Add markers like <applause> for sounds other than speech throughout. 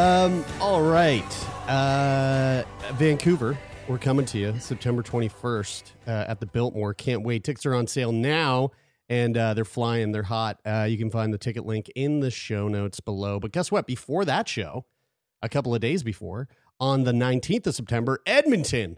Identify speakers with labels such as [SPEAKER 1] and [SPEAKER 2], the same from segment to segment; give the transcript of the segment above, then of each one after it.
[SPEAKER 1] Um, all right. Uh, Vancouver, we're coming to you September 21st uh, at the Biltmore. Can't wait. Tickets are on sale now and uh, they're flying. They're hot. Uh, you can find the ticket link in the show notes below. But guess what? Before that show, a couple of days before, on the 19th of September, Edmonton,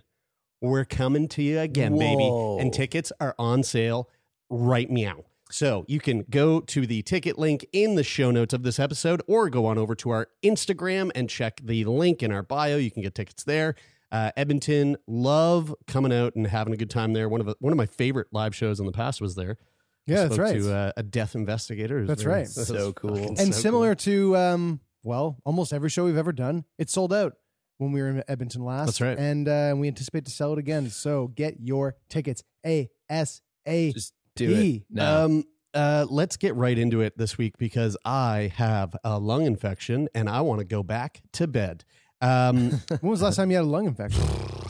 [SPEAKER 1] we're coming to you again, baby. And tickets are on sale right meow. So you can go to the ticket link in the show notes of this episode or go on over to our Instagram and check the link in our bio. You can get tickets there. Uh, Edmonton, love coming out and having a good time there. One of the, one of my favorite live shows in the past was there. I
[SPEAKER 2] Yeah, that's right.
[SPEAKER 1] To uh, a death investigator.
[SPEAKER 2] That's
[SPEAKER 1] very-
[SPEAKER 2] right.
[SPEAKER 1] it was
[SPEAKER 3] So cool.
[SPEAKER 2] and
[SPEAKER 1] so
[SPEAKER 2] similar to um, well, almost every show we've ever done, it sold out when we were in Edmonton last.
[SPEAKER 1] That's right.
[SPEAKER 2] and uh, we anticipate to sell it again. So get your tickets. A S A
[SPEAKER 3] Just do it. No.
[SPEAKER 1] Um, uh, let's get right into it this week because I have a lung infection and I want to go back to bed. Um, <laughs>
[SPEAKER 2] When was the last time you had a lung infection? <laughs>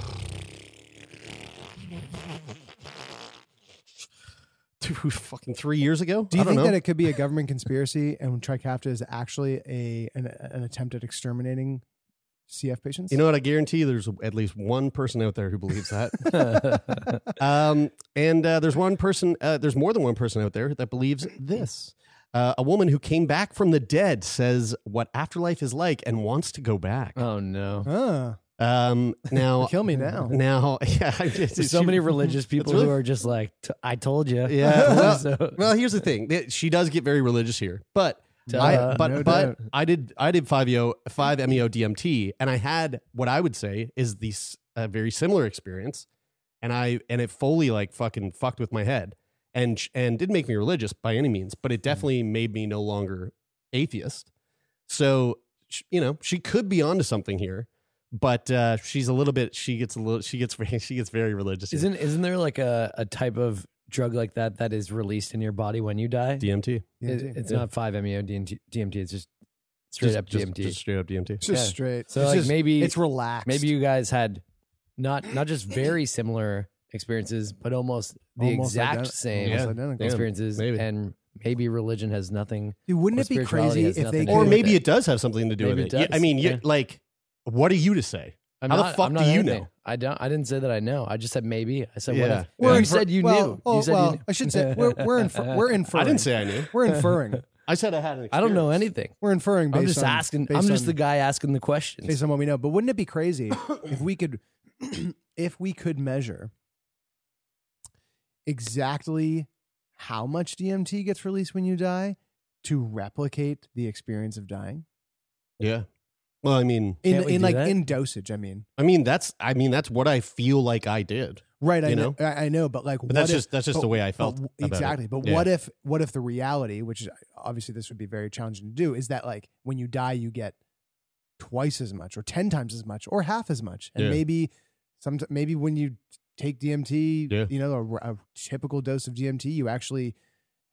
[SPEAKER 1] two, fucking three years ago.
[SPEAKER 2] Do you think
[SPEAKER 1] know.
[SPEAKER 2] that it could be a government conspiracy and Trikafta is actually a an, an attempt at exterminating CF patients?
[SPEAKER 1] You know what? I guarantee there's at least one person out there who believes that. <laughs> um, and uh, there's one person, uh, there's more than one person out there that believes this. Uh, a woman who came back from the dead says what afterlife is like and wants to go back.
[SPEAKER 3] oh no.
[SPEAKER 2] Ah,
[SPEAKER 1] Um, now, <laughs>
[SPEAKER 2] kill me now.
[SPEAKER 1] now, <laughs> yeah, I just-
[SPEAKER 3] There's so
[SPEAKER 1] she-
[SPEAKER 3] many religious people
[SPEAKER 1] really-
[SPEAKER 3] who are just like, "T- I told you.
[SPEAKER 1] Yeah. Well,
[SPEAKER 3] So-
[SPEAKER 1] well, here's the thing. She does get very religious here, but
[SPEAKER 3] Duh.
[SPEAKER 1] I, but
[SPEAKER 2] No
[SPEAKER 1] but
[SPEAKER 2] doubt.
[SPEAKER 1] I did I did five EO five MEO DMT, and I had what I would say is the s- a very similar experience, and I and it fully like fucking fucked with my head, and and didn't make me religious by any means, but it definitely made me no longer atheist. So you know she could be onto something here. But uh, she's a little bit. She gets a little. She gets <laughs> very. She gets very religious. here.
[SPEAKER 3] Isn't isn't there like a, a type of drug like that that is released in your body when you die?
[SPEAKER 1] DMT?
[SPEAKER 3] It- it's
[SPEAKER 1] Yeah.
[SPEAKER 3] not 5-MeO DMT, DMT. It's just straight
[SPEAKER 1] Just-
[SPEAKER 3] up
[SPEAKER 1] just-
[SPEAKER 3] DMT.
[SPEAKER 1] Just straight up DMT.
[SPEAKER 2] It's just
[SPEAKER 3] Yeah.
[SPEAKER 2] straight.
[SPEAKER 3] So
[SPEAKER 2] It's
[SPEAKER 3] like
[SPEAKER 2] just-
[SPEAKER 3] maybe
[SPEAKER 2] it's relaxed.
[SPEAKER 3] maybe you guys had not not just very similar experiences, but almost the
[SPEAKER 2] Almost
[SPEAKER 3] exact
[SPEAKER 2] ident-
[SPEAKER 3] same
[SPEAKER 2] almost
[SPEAKER 1] Yeah.
[SPEAKER 2] identical.
[SPEAKER 3] experiences.
[SPEAKER 1] maybe.
[SPEAKER 3] And maybe religion has nothing.
[SPEAKER 2] Dude, wouldn't it be
[SPEAKER 3] spirituality
[SPEAKER 2] crazy
[SPEAKER 3] has
[SPEAKER 2] if
[SPEAKER 3] nothing
[SPEAKER 2] they
[SPEAKER 3] to
[SPEAKER 2] could,
[SPEAKER 1] Or
[SPEAKER 3] do
[SPEAKER 1] maybe
[SPEAKER 3] with
[SPEAKER 1] it does have something to do
[SPEAKER 3] Maybe
[SPEAKER 1] with
[SPEAKER 3] it
[SPEAKER 1] it. You- I mean, you
[SPEAKER 3] yeah.
[SPEAKER 1] like, what are you to say?
[SPEAKER 3] I'm
[SPEAKER 1] How the fuck
[SPEAKER 3] I'm
[SPEAKER 1] do you
[SPEAKER 3] anything.
[SPEAKER 1] know?
[SPEAKER 3] I don't. I didn't say that I know. I just said maybe. I said
[SPEAKER 1] Yeah.
[SPEAKER 3] what if?
[SPEAKER 1] We're
[SPEAKER 3] you
[SPEAKER 2] infer-
[SPEAKER 3] said you
[SPEAKER 2] well,
[SPEAKER 3] knew.
[SPEAKER 2] Oh,
[SPEAKER 3] you said
[SPEAKER 2] well,
[SPEAKER 3] you knew.
[SPEAKER 2] I should <laughs> say we're we're infer- we're inferring.
[SPEAKER 1] I didn't say I knew.
[SPEAKER 2] we're inferring. <laughs>
[SPEAKER 1] I said I had an
[SPEAKER 3] I don't know anything.
[SPEAKER 2] We're inferring. Based
[SPEAKER 3] I'm just
[SPEAKER 2] on,
[SPEAKER 3] asking.
[SPEAKER 2] based
[SPEAKER 3] I'm just
[SPEAKER 2] on-
[SPEAKER 3] the guy asking the questions.
[SPEAKER 2] based on what we know. But wouldn't it be crazy if we could, <clears throat> if we could measure exactly how much DMT gets released when you die to replicate the experience of dying
[SPEAKER 1] Yeah. Well, I mean,
[SPEAKER 2] in
[SPEAKER 3] Can't we
[SPEAKER 2] in
[SPEAKER 3] do
[SPEAKER 2] like
[SPEAKER 3] that?
[SPEAKER 2] in dosage? I mean,
[SPEAKER 1] I mean that's I mean that's what I feel like I did.
[SPEAKER 2] right? I
[SPEAKER 1] You
[SPEAKER 2] know, I I know, but like,
[SPEAKER 1] But
[SPEAKER 2] what
[SPEAKER 1] that's
[SPEAKER 2] if-
[SPEAKER 1] just that's just
[SPEAKER 2] but-
[SPEAKER 1] the way I felt.
[SPEAKER 2] w-
[SPEAKER 1] about it.
[SPEAKER 2] exactly. But
[SPEAKER 1] Yeah.
[SPEAKER 2] what if what if the reality, which is obviously this would be very challenging to do, is that like when you die, you get twice as much, or ten times as much, or half as much, and
[SPEAKER 1] Yeah.
[SPEAKER 2] maybe some maybe when you take DMT,
[SPEAKER 1] Yeah.
[SPEAKER 2] you know, a, a typical dose of DMT, you actually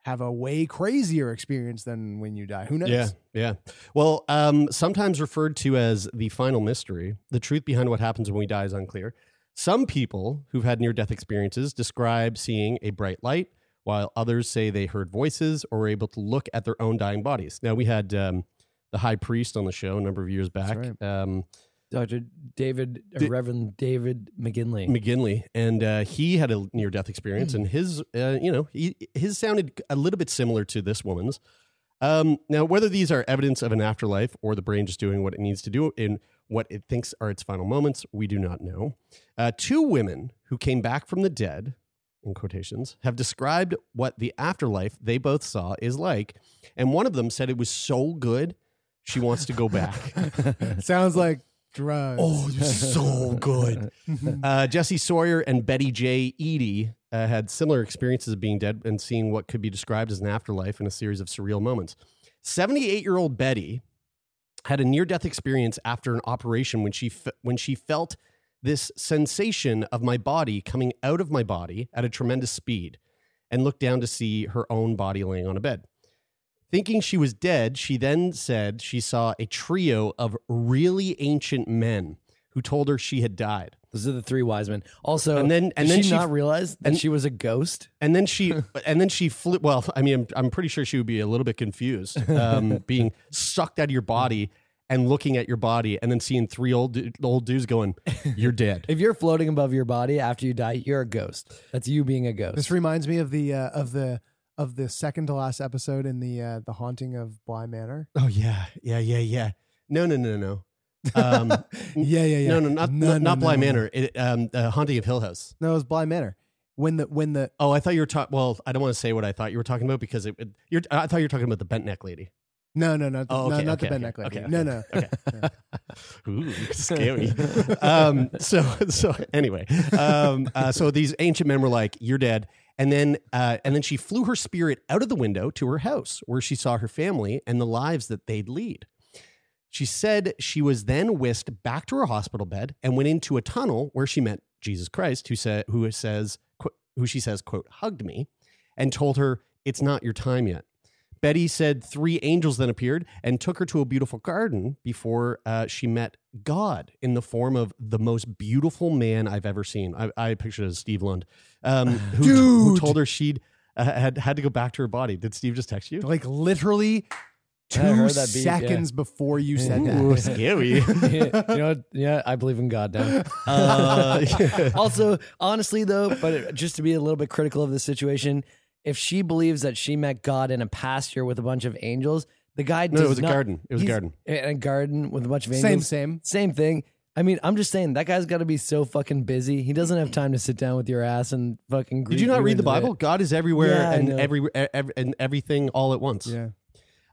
[SPEAKER 2] have a way crazier experience than when you die. Who knows?
[SPEAKER 1] Yeah, yeah. Well, um, sometimes referred to as the final mystery, the truth behind what happens when we die is unclear. Some people who've had near death experiences describe seeing a bright light, while others say they heard voices or were able to look at their own dying bodies. Now, we had um, the high priest on the show a number of years back,
[SPEAKER 2] right.
[SPEAKER 1] um,
[SPEAKER 3] Dr. David, uh,
[SPEAKER 1] Di-
[SPEAKER 3] Reverend David McGinley.
[SPEAKER 1] McGinley, and uh, he had a near death experience, and his, uh, you know, he, his sounded a little bit similar to this woman's. Um, now, whether these are evidence of an afterlife or the brain just doing what it needs to do in what it thinks are its final moments, we do not know. Uh, two women who came back from the dead, in quotations, have described what the afterlife they both saw is like. And one of them said it was so good, she wants to go back. <laughs>
[SPEAKER 2] Sounds like drugs.
[SPEAKER 1] Oh, so good. <laughs> Uh, Jesse Sawyer and Betty J. Eadie uh, had similar experiences of being dead and seeing what could be described as an afterlife in a series of surreal moments. 78 year old Betty had a near death experience after an operation when she, fe- when she felt this sensation of my body coming out of my body at a tremendous speed and looked down to see her own body laying on a bed. Thinking she was dead, she then said she saw a trio of really ancient men who told her she had died.
[SPEAKER 3] Those are the three wise men. Also,
[SPEAKER 1] And then- and
[SPEAKER 3] did
[SPEAKER 1] then
[SPEAKER 3] she,
[SPEAKER 1] she-
[SPEAKER 3] not realize that
[SPEAKER 1] and-
[SPEAKER 3] she was a ghost?
[SPEAKER 1] And then she, <laughs> and then she flew. Well, I mean, I'm, I'm pretty sure she would be a little bit confused, um, <laughs> being sucked out of your body and looking at your body, and then seeing three old old dudes going, "You're dead." <laughs>
[SPEAKER 3] If you're floating above your body after you die, you're a ghost. That's you being a ghost.
[SPEAKER 2] This reminds me of the uh, of the of the second to last episode in the uh, the haunting of Bly Manor.
[SPEAKER 1] oh yeah, yeah, yeah, yeah. No, no, no, no. <laughs> Um,
[SPEAKER 2] Yeah, yeah, yeah.
[SPEAKER 1] No, no, not
[SPEAKER 2] No,
[SPEAKER 1] not,
[SPEAKER 2] no,
[SPEAKER 1] not Bly
[SPEAKER 2] no.
[SPEAKER 1] Manor. It, um, uh, Haunting of Hill House.
[SPEAKER 2] No, it was Bly Manor. When the when the
[SPEAKER 1] Oh, I thought you were talking. Well, I don't want to say what I thought you were talking about because it, it- you're. I thought you were talking about the bent neck lady.
[SPEAKER 2] no no no
[SPEAKER 1] Oh,
[SPEAKER 2] no
[SPEAKER 1] okay,
[SPEAKER 2] not the
[SPEAKER 1] okay,
[SPEAKER 2] Ben
[SPEAKER 1] okay,
[SPEAKER 2] Neck lady.
[SPEAKER 1] okay,
[SPEAKER 2] No no.
[SPEAKER 1] okay. <laughs> <laughs> Ooh, scary. um, so so anyway, um, uh, so these ancient men were like, "You're dead," and then uh, and then she flew her spirit out of the window to her house, where she saw her family and the lives that they'd lead. She said she was then whisked back to her hospital bed and went into a tunnel where she met Jesus Christ, who said, who says, who she says, quote, hugged me, and told her it's not your time yet. Betty said three angels then appeared and took her to a beautiful garden before uh, she met God in the form of the most beautiful man I've ever seen. I, I pictured it as Steve Lund, um, <sighs> who, who told her she'd uh, had had to go back to her body. Did Steve just text you?
[SPEAKER 2] Like literally two
[SPEAKER 3] heard that beat, yeah.
[SPEAKER 2] seconds before you said
[SPEAKER 1] Ooh,
[SPEAKER 2] that.
[SPEAKER 1] scary. <laughs>
[SPEAKER 3] you <laughs> know, what? yeah, I believe in God now. <laughs>
[SPEAKER 1] Uh,
[SPEAKER 3] also, honestly, though, but just to be a little bit critical of the situation, if she believes that she met God in a pasture with a bunch of angels, the guy
[SPEAKER 1] No, it
[SPEAKER 3] does
[SPEAKER 1] was a garden. It was a garden.
[SPEAKER 3] In a garden with a bunch of angels.
[SPEAKER 2] same.
[SPEAKER 3] Same same thing. I mean, I'm just saying that guy's got to be so fucking busy. He doesn't have time to sit down with your ass and fucking.
[SPEAKER 1] Did you not read the
[SPEAKER 3] into
[SPEAKER 1] Bible? God is everywhere
[SPEAKER 3] Yeah,
[SPEAKER 1] and
[SPEAKER 3] know.
[SPEAKER 1] every, and everything all at once.
[SPEAKER 2] Yeah.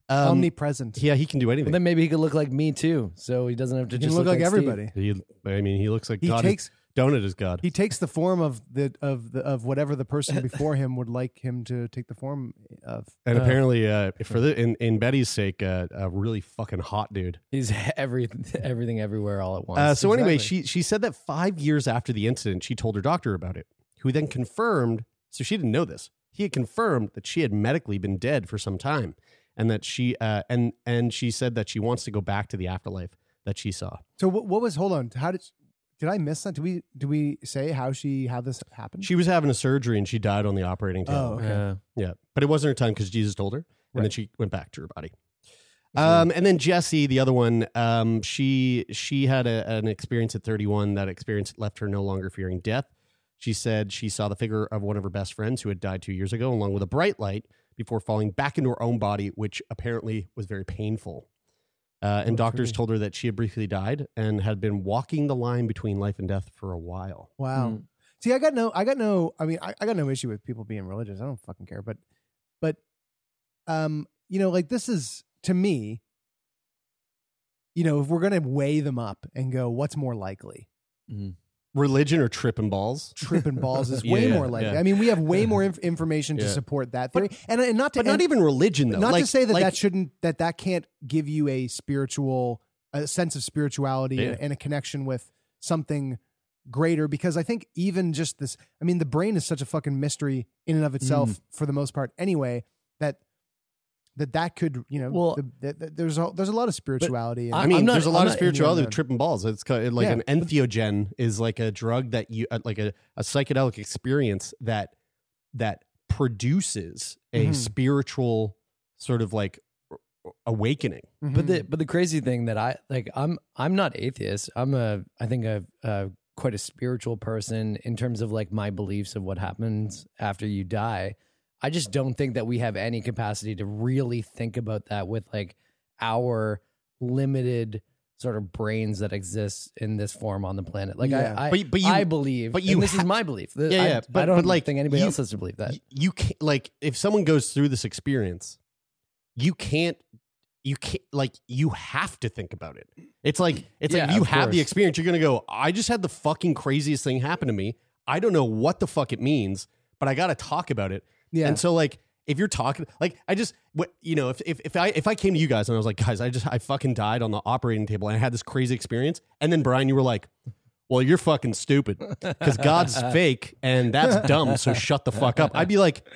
[SPEAKER 1] Um,
[SPEAKER 2] Omnipresent.
[SPEAKER 1] yeah, he can do anything.
[SPEAKER 3] Well, then maybe he could look like me too, so he doesn't have to
[SPEAKER 2] He
[SPEAKER 3] just
[SPEAKER 2] can look like
[SPEAKER 3] Steve.
[SPEAKER 2] everybody.
[SPEAKER 1] He, I mean, he looks like
[SPEAKER 2] He
[SPEAKER 1] God.
[SPEAKER 2] takes-
[SPEAKER 1] is, Donut is God.
[SPEAKER 2] He takes the form of the of the of whatever the person before him would like him to take the form of.
[SPEAKER 1] and
[SPEAKER 3] Uh,
[SPEAKER 1] apparently, uh, for the in, in Betty's sake, uh, a really fucking hot dude.
[SPEAKER 3] He's <laughs> every everything everywhere all at once.
[SPEAKER 1] Uh, so anyway,
[SPEAKER 2] exactly.
[SPEAKER 1] she she said that five years after the incident, she told her doctor about it, who then confirmed. So she didn't know this. He had confirmed that she had medically been dead for some time, and that she uh, and and she said that she wants to go back to the afterlife that she saw.
[SPEAKER 2] So what, what was? Hold on. How did did I miss that? Did we did we say how she how this happened?
[SPEAKER 1] She was having a surgery and she died on the operating table.
[SPEAKER 2] Oh, okay.
[SPEAKER 3] Yeah.
[SPEAKER 1] Yeah, but it wasn't her time because Jesus told her, and then she went back to her body. Um, and then Jesse, the other one, um, she she had a, an experience at 31. That experience left her no longer fearing death. She said she saw the figure of one of her best friends who had died two years ago, along with a bright light, before falling back into her own body, which apparently was very painful. Uh, and doctors told her that she had briefly died and had been walking the line between life and death for a while.
[SPEAKER 2] Wow.
[SPEAKER 3] Mm.
[SPEAKER 2] See, I got no, I got no. I mean, I, I got no issue with people being religious. I don't fucking care. But, but, um, you know, like this is to me. You know, if we're gonna weigh them up and go, what's more likely?
[SPEAKER 1] Religion or tripping balls?
[SPEAKER 2] Tripping balls is <laughs> way
[SPEAKER 1] Yeah,
[SPEAKER 2] more likely.
[SPEAKER 1] yeah.
[SPEAKER 2] I mean, we have way more inf- <laughs> information to
[SPEAKER 1] Yeah.
[SPEAKER 2] support that theory, and, and not to
[SPEAKER 1] But not
[SPEAKER 2] and-
[SPEAKER 1] even religion, though.
[SPEAKER 2] not
[SPEAKER 1] Like-
[SPEAKER 2] to say that
[SPEAKER 1] like-
[SPEAKER 2] that shouldn't that that can't give you a spiritual a sense of spirituality
[SPEAKER 1] Yeah.
[SPEAKER 2] and, and a connection with something greater because i think even just this i mean the brain is such a fucking mystery in and of itself
[SPEAKER 1] Mm.
[SPEAKER 2] for the most part anyway that that that could you know
[SPEAKER 3] Well-
[SPEAKER 2] the, the, the- there's a there's a lot of spirituality and-
[SPEAKER 1] I mean,
[SPEAKER 3] I'm not-
[SPEAKER 1] there's a
[SPEAKER 3] I'm
[SPEAKER 1] lot of spirituality
[SPEAKER 2] yeah,
[SPEAKER 1] with tripping balls. It's kind of like
[SPEAKER 2] Yeah.
[SPEAKER 1] an entheogen is like a drug that you uh, like a, a psychedelic experience that that produces a
[SPEAKER 2] Mhm.
[SPEAKER 1] spiritual sort of like awakening.
[SPEAKER 3] But the but the crazy thing that I like I'm I'm not atheist. I'm a I think a, a quite a spiritual person in terms of like my beliefs of what happens after you die. I just don't think that we have any capacity to really think about that with like our limited sort of brains that exist in this form on the planet. Like
[SPEAKER 2] Yeah.
[SPEAKER 3] I, I,
[SPEAKER 1] But- but you-
[SPEAKER 3] I believe,
[SPEAKER 1] but
[SPEAKER 3] and
[SPEAKER 1] you
[SPEAKER 3] this
[SPEAKER 1] ha-
[SPEAKER 3] is my belief.
[SPEAKER 1] Yeah,
[SPEAKER 3] I,
[SPEAKER 1] yeah, but-
[SPEAKER 3] I don't
[SPEAKER 1] but, like,
[SPEAKER 3] think anybody
[SPEAKER 1] you-
[SPEAKER 3] else has to believe that.
[SPEAKER 1] You can't like if someone goes through this experience you can't you can't like you have to think about it it's like it's like
[SPEAKER 3] Yeah,
[SPEAKER 1] if you
[SPEAKER 3] of
[SPEAKER 1] have the experience you're gonna go i just had the fucking craziest thing happen to me i don't know what the fuck it means but i gotta talk about it
[SPEAKER 2] Yeah.
[SPEAKER 1] and so like if you're talking like i just what you know if, if if i if i came to you guys and i was like guys i just i fucking died on the operating table and i had this crazy experience and then brian you were like well, you're fucking stupid because God's <laughs> fake and that's dumb. So shut the fuck up. I'd be like,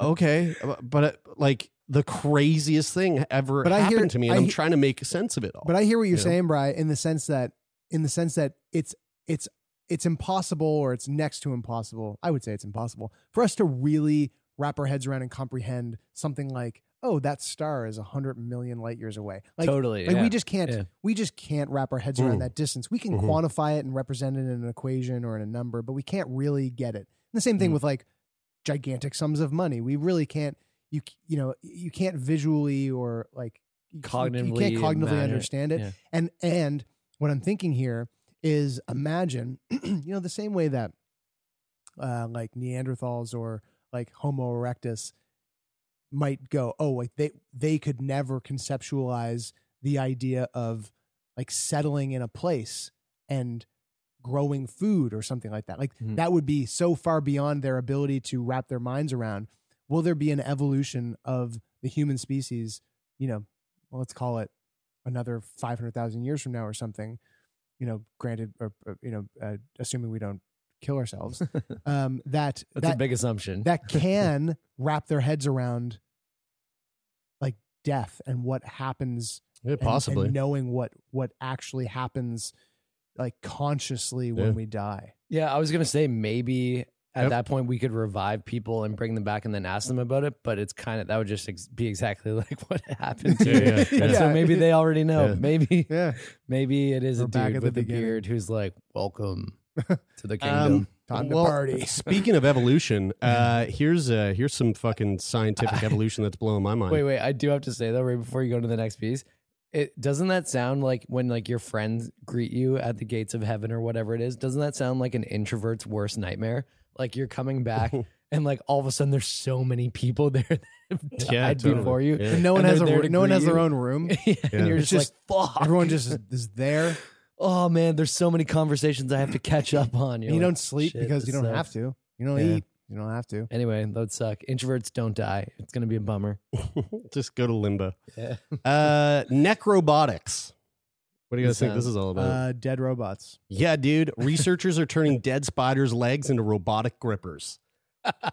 [SPEAKER 1] okay, but uh, like the craziest thing ever
[SPEAKER 2] But I
[SPEAKER 1] happened
[SPEAKER 2] hear-
[SPEAKER 1] to me, and
[SPEAKER 2] I
[SPEAKER 1] I'm
[SPEAKER 2] he-
[SPEAKER 1] trying to make sense of it all.
[SPEAKER 2] But I hear what you're
[SPEAKER 1] You know?
[SPEAKER 2] saying, Brian in the sense that in the sense that it's it's it's impossible or it's next to impossible. I would say it's impossible for us to really wrap our heads around and comprehend something like, oh, that star is hundred million light years away. Like,
[SPEAKER 3] totally.
[SPEAKER 2] like
[SPEAKER 3] yeah.
[SPEAKER 2] we just can't
[SPEAKER 3] Yeah.
[SPEAKER 2] we just can't wrap our heads around
[SPEAKER 1] Mm.
[SPEAKER 2] that distance. We can
[SPEAKER 1] Mhm.
[SPEAKER 2] quantify it and represent it in an equation or in a number, but we can't really get it. And the same thing
[SPEAKER 3] Mm.
[SPEAKER 2] with like gigantic sums of money. We really can't you you know you can't visually or like you- you can't
[SPEAKER 3] Cognitively
[SPEAKER 2] cognitively
[SPEAKER 3] imagine it.
[SPEAKER 2] understand it.
[SPEAKER 3] Yeah.
[SPEAKER 2] And and what I'm thinking here is imagine <clears throat> you know the same way that uh, like Neanderthals or like Homo erectus might go, oh, like they they could never conceptualize the idea of like settling in a place and growing food or something like that. Like
[SPEAKER 3] Mhm.
[SPEAKER 2] that would be so far beyond their ability to wrap their minds around. Will there be an evolution of the human species, you know, well, let's call it another 500,000 years from now or something, you know, granted, or, or, you know, uh, assuming we don't kill ourselves, <laughs> um, that,
[SPEAKER 3] That's
[SPEAKER 2] that,
[SPEAKER 3] a big assumption.
[SPEAKER 2] that <laughs> can wrap their heads around like death and what happens
[SPEAKER 1] Yeah,
[SPEAKER 2] and-
[SPEAKER 1] possibly.
[SPEAKER 2] and knowing what what actually happens like consciously when
[SPEAKER 1] Yeah.
[SPEAKER 2] we die
[SPEAKER 3] Yeah, I was gonna say maybe at
[SPEAKER 1] Yep.
[SPEAKER 3] that point we could revive people and bring them back and then ask them about it, but it's kind of that would just ex- be exactly <laughs> like what happened to
[SPEAKER 1] Yeah,
[SPEAKER 3] you.
[SPEAKER 1] yeah,
[SPEAKER 3] And
[SPEAKER 2] yeah.
[SPEAKER 3] so maybe they already know.
[SPEAKER 1] Yeah.
[SPEAKER 3] Maybe
[SPEAKER 2] yeah
[SPEAKER 3] maybe it is
[SPEAKER 2] We're
[SPEAKER 3] a dude with a beard who's like, "Welcome <laughs> to the kingdom."
[SPEAKER 1] Um,
[SPEAKER 2] time to party <laughs>
[SPEAKER 1] Speaking of evolution, uh, here's uh, here's some fucking scientific evolution that's blowing my mind.
[SPEAKER 3] Wait, wait. I do have to say though, right before you go to the next piece, it doesn't that sound like when like your friends greet you at the gates of heaven or whatever it is. Doesn't that sound like an introvert's worst nightmare? Like you're coming back <laughs> and like all of a sudden there's so many people <laughs> there that have died
[SPEAKER 1] Yeah, totally.
[SPEAKER 3] before you.
[SPEAKER 1] Yeah.
[SPEAKER 2] and no one
[SPEAKER 3] And
[SPEAKER 2] has a
[SPEAKER 3] they're there to
[SPEAKER 2] no one
[SPEAKER 3] greet
[SPEAKER 2] has their
[SPEAKER 3] you.
[SPEAKER 2] own room <laughs>
[SPEAKER 3] Yeah, and you're
[SPEAKER 2] It's
[SPEAKER 3] just, like, fuck.
[SPEAKER 2] everyone just is, is there
[SPEAKER 3] oh man, there's so many conversations I have to catch up on. You're
[SPEAKER 2] and you
[SPEAKER 3] like,
[SPEAKER 2] don't sleep
[SPEAKER 3] "Shit,
[SPEAKER 2] because you
[SPEAKER 3] this
[SPEAKER 2] don't
[SPEAKER 3] sucks."
[SPEAKER 2] have to you don't
[SPEAKER 3] Yeah.
[SPEAKER 2] eat you don't have to
[SPEAKER 3] Anyway, that would suck. Introverts don't die. It's gonna be a bummer.
[SPEAKER 1] Just go to limbo.
[SPEAKER 3] Yeah.
[SPEAKER 1] Uh, necrobotics. What do you guys think this is all about?
[SPEAKER 2] uh dead robots
[SPEAKER 1] yeah, dude. Researchers are turning dead spiders' legs into robotic grippers.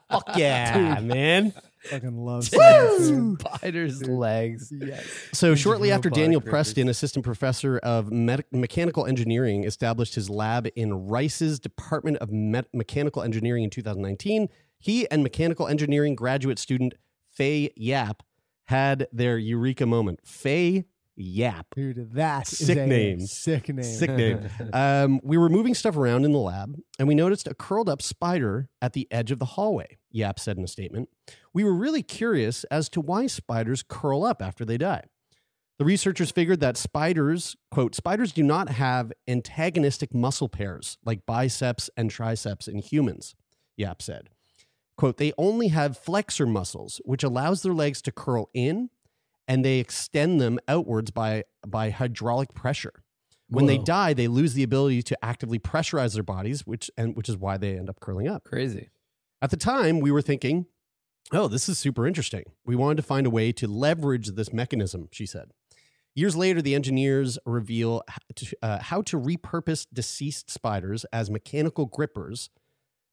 [SPEAKER 1] Fuck <laughs> yeah, man.
[SPEAKER 2] fucking love seeing food.
[SPEAKER 3] Spiders' legs.
[SPEAKER 2] yes
[SPEAKER 1] So shortly after
[SPEAKER 3] robotic
[SPEAKER 1] Daniel
[SPEAKER 3] grippers.
[SPEAKER 1] Preston, assistant professor of me- mechanical engineering, established his lab in Rice's Department of Me- Mechanical Engineering in 2019, he and mechanical engineering graduate student Faye Yap had their eureka moment. Faye Yap.
[SPEAKER 2] dude that is
[SPEAKER 1] Sick
[SPEAKER 2] a
[SPEAKER 1] name.
[SPEAKER 2] sick name
[SPEAKER 1] Sick name. <laughs> Um, we were moving stuff around in the lab, and we noticed a curled up spider at the edge of the hallway, Yap said in a statement. We were really curious as to why spiders curl up after they die. The researchers figured that spiders, quote, spiders do not have antagonistic muscle pairs like biceps and triceps in humans, Yap said. Quote, they only have flexor muscles, which allows their legs to curl in and they extend them outwards by, by hydraulic pressure. When they die, they lose the ability to actively pressurize their bodies, which and which is why they end up curling up.
[SPEAKER 3] Crazy.
[SPEAKER 1] At the time, we were thinking, "Oh, this is super interesting. We wanted to find a way to leverage this mechanism," she said. Years later, the engineers reveal to- uh, how to repurpose deceased spiders as mechanical grippers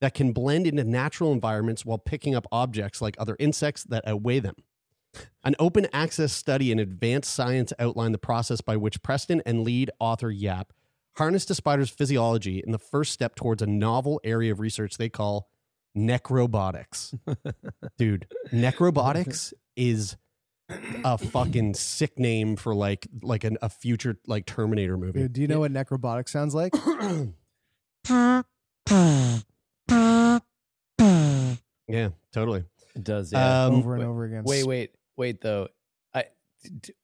[SPEAKER 1] that can blend into natural environments while picking up objects like other insects that outweigh them. An open access study in advanced science outlined the process by which Preston and lead author Yap harnessed a spider's physiology in the first step towards a novel area of research they call necrobotics. <laughs> Dude, necrobotics is a fucking sick name for like like an, a future like Terminator movie.
[SPEAKER 2] Dude, do you know what necrobotics sounds like <clears throat> <clears throat>
[SPEAKER 1] Yeah, totally.
[SPEAKER 3] It does. Yeah.
[SPEAKER 1] Um,
[SPEAKER 2] over and over again.
[SPEAKER 3] wait, wait, wait. Though, I d-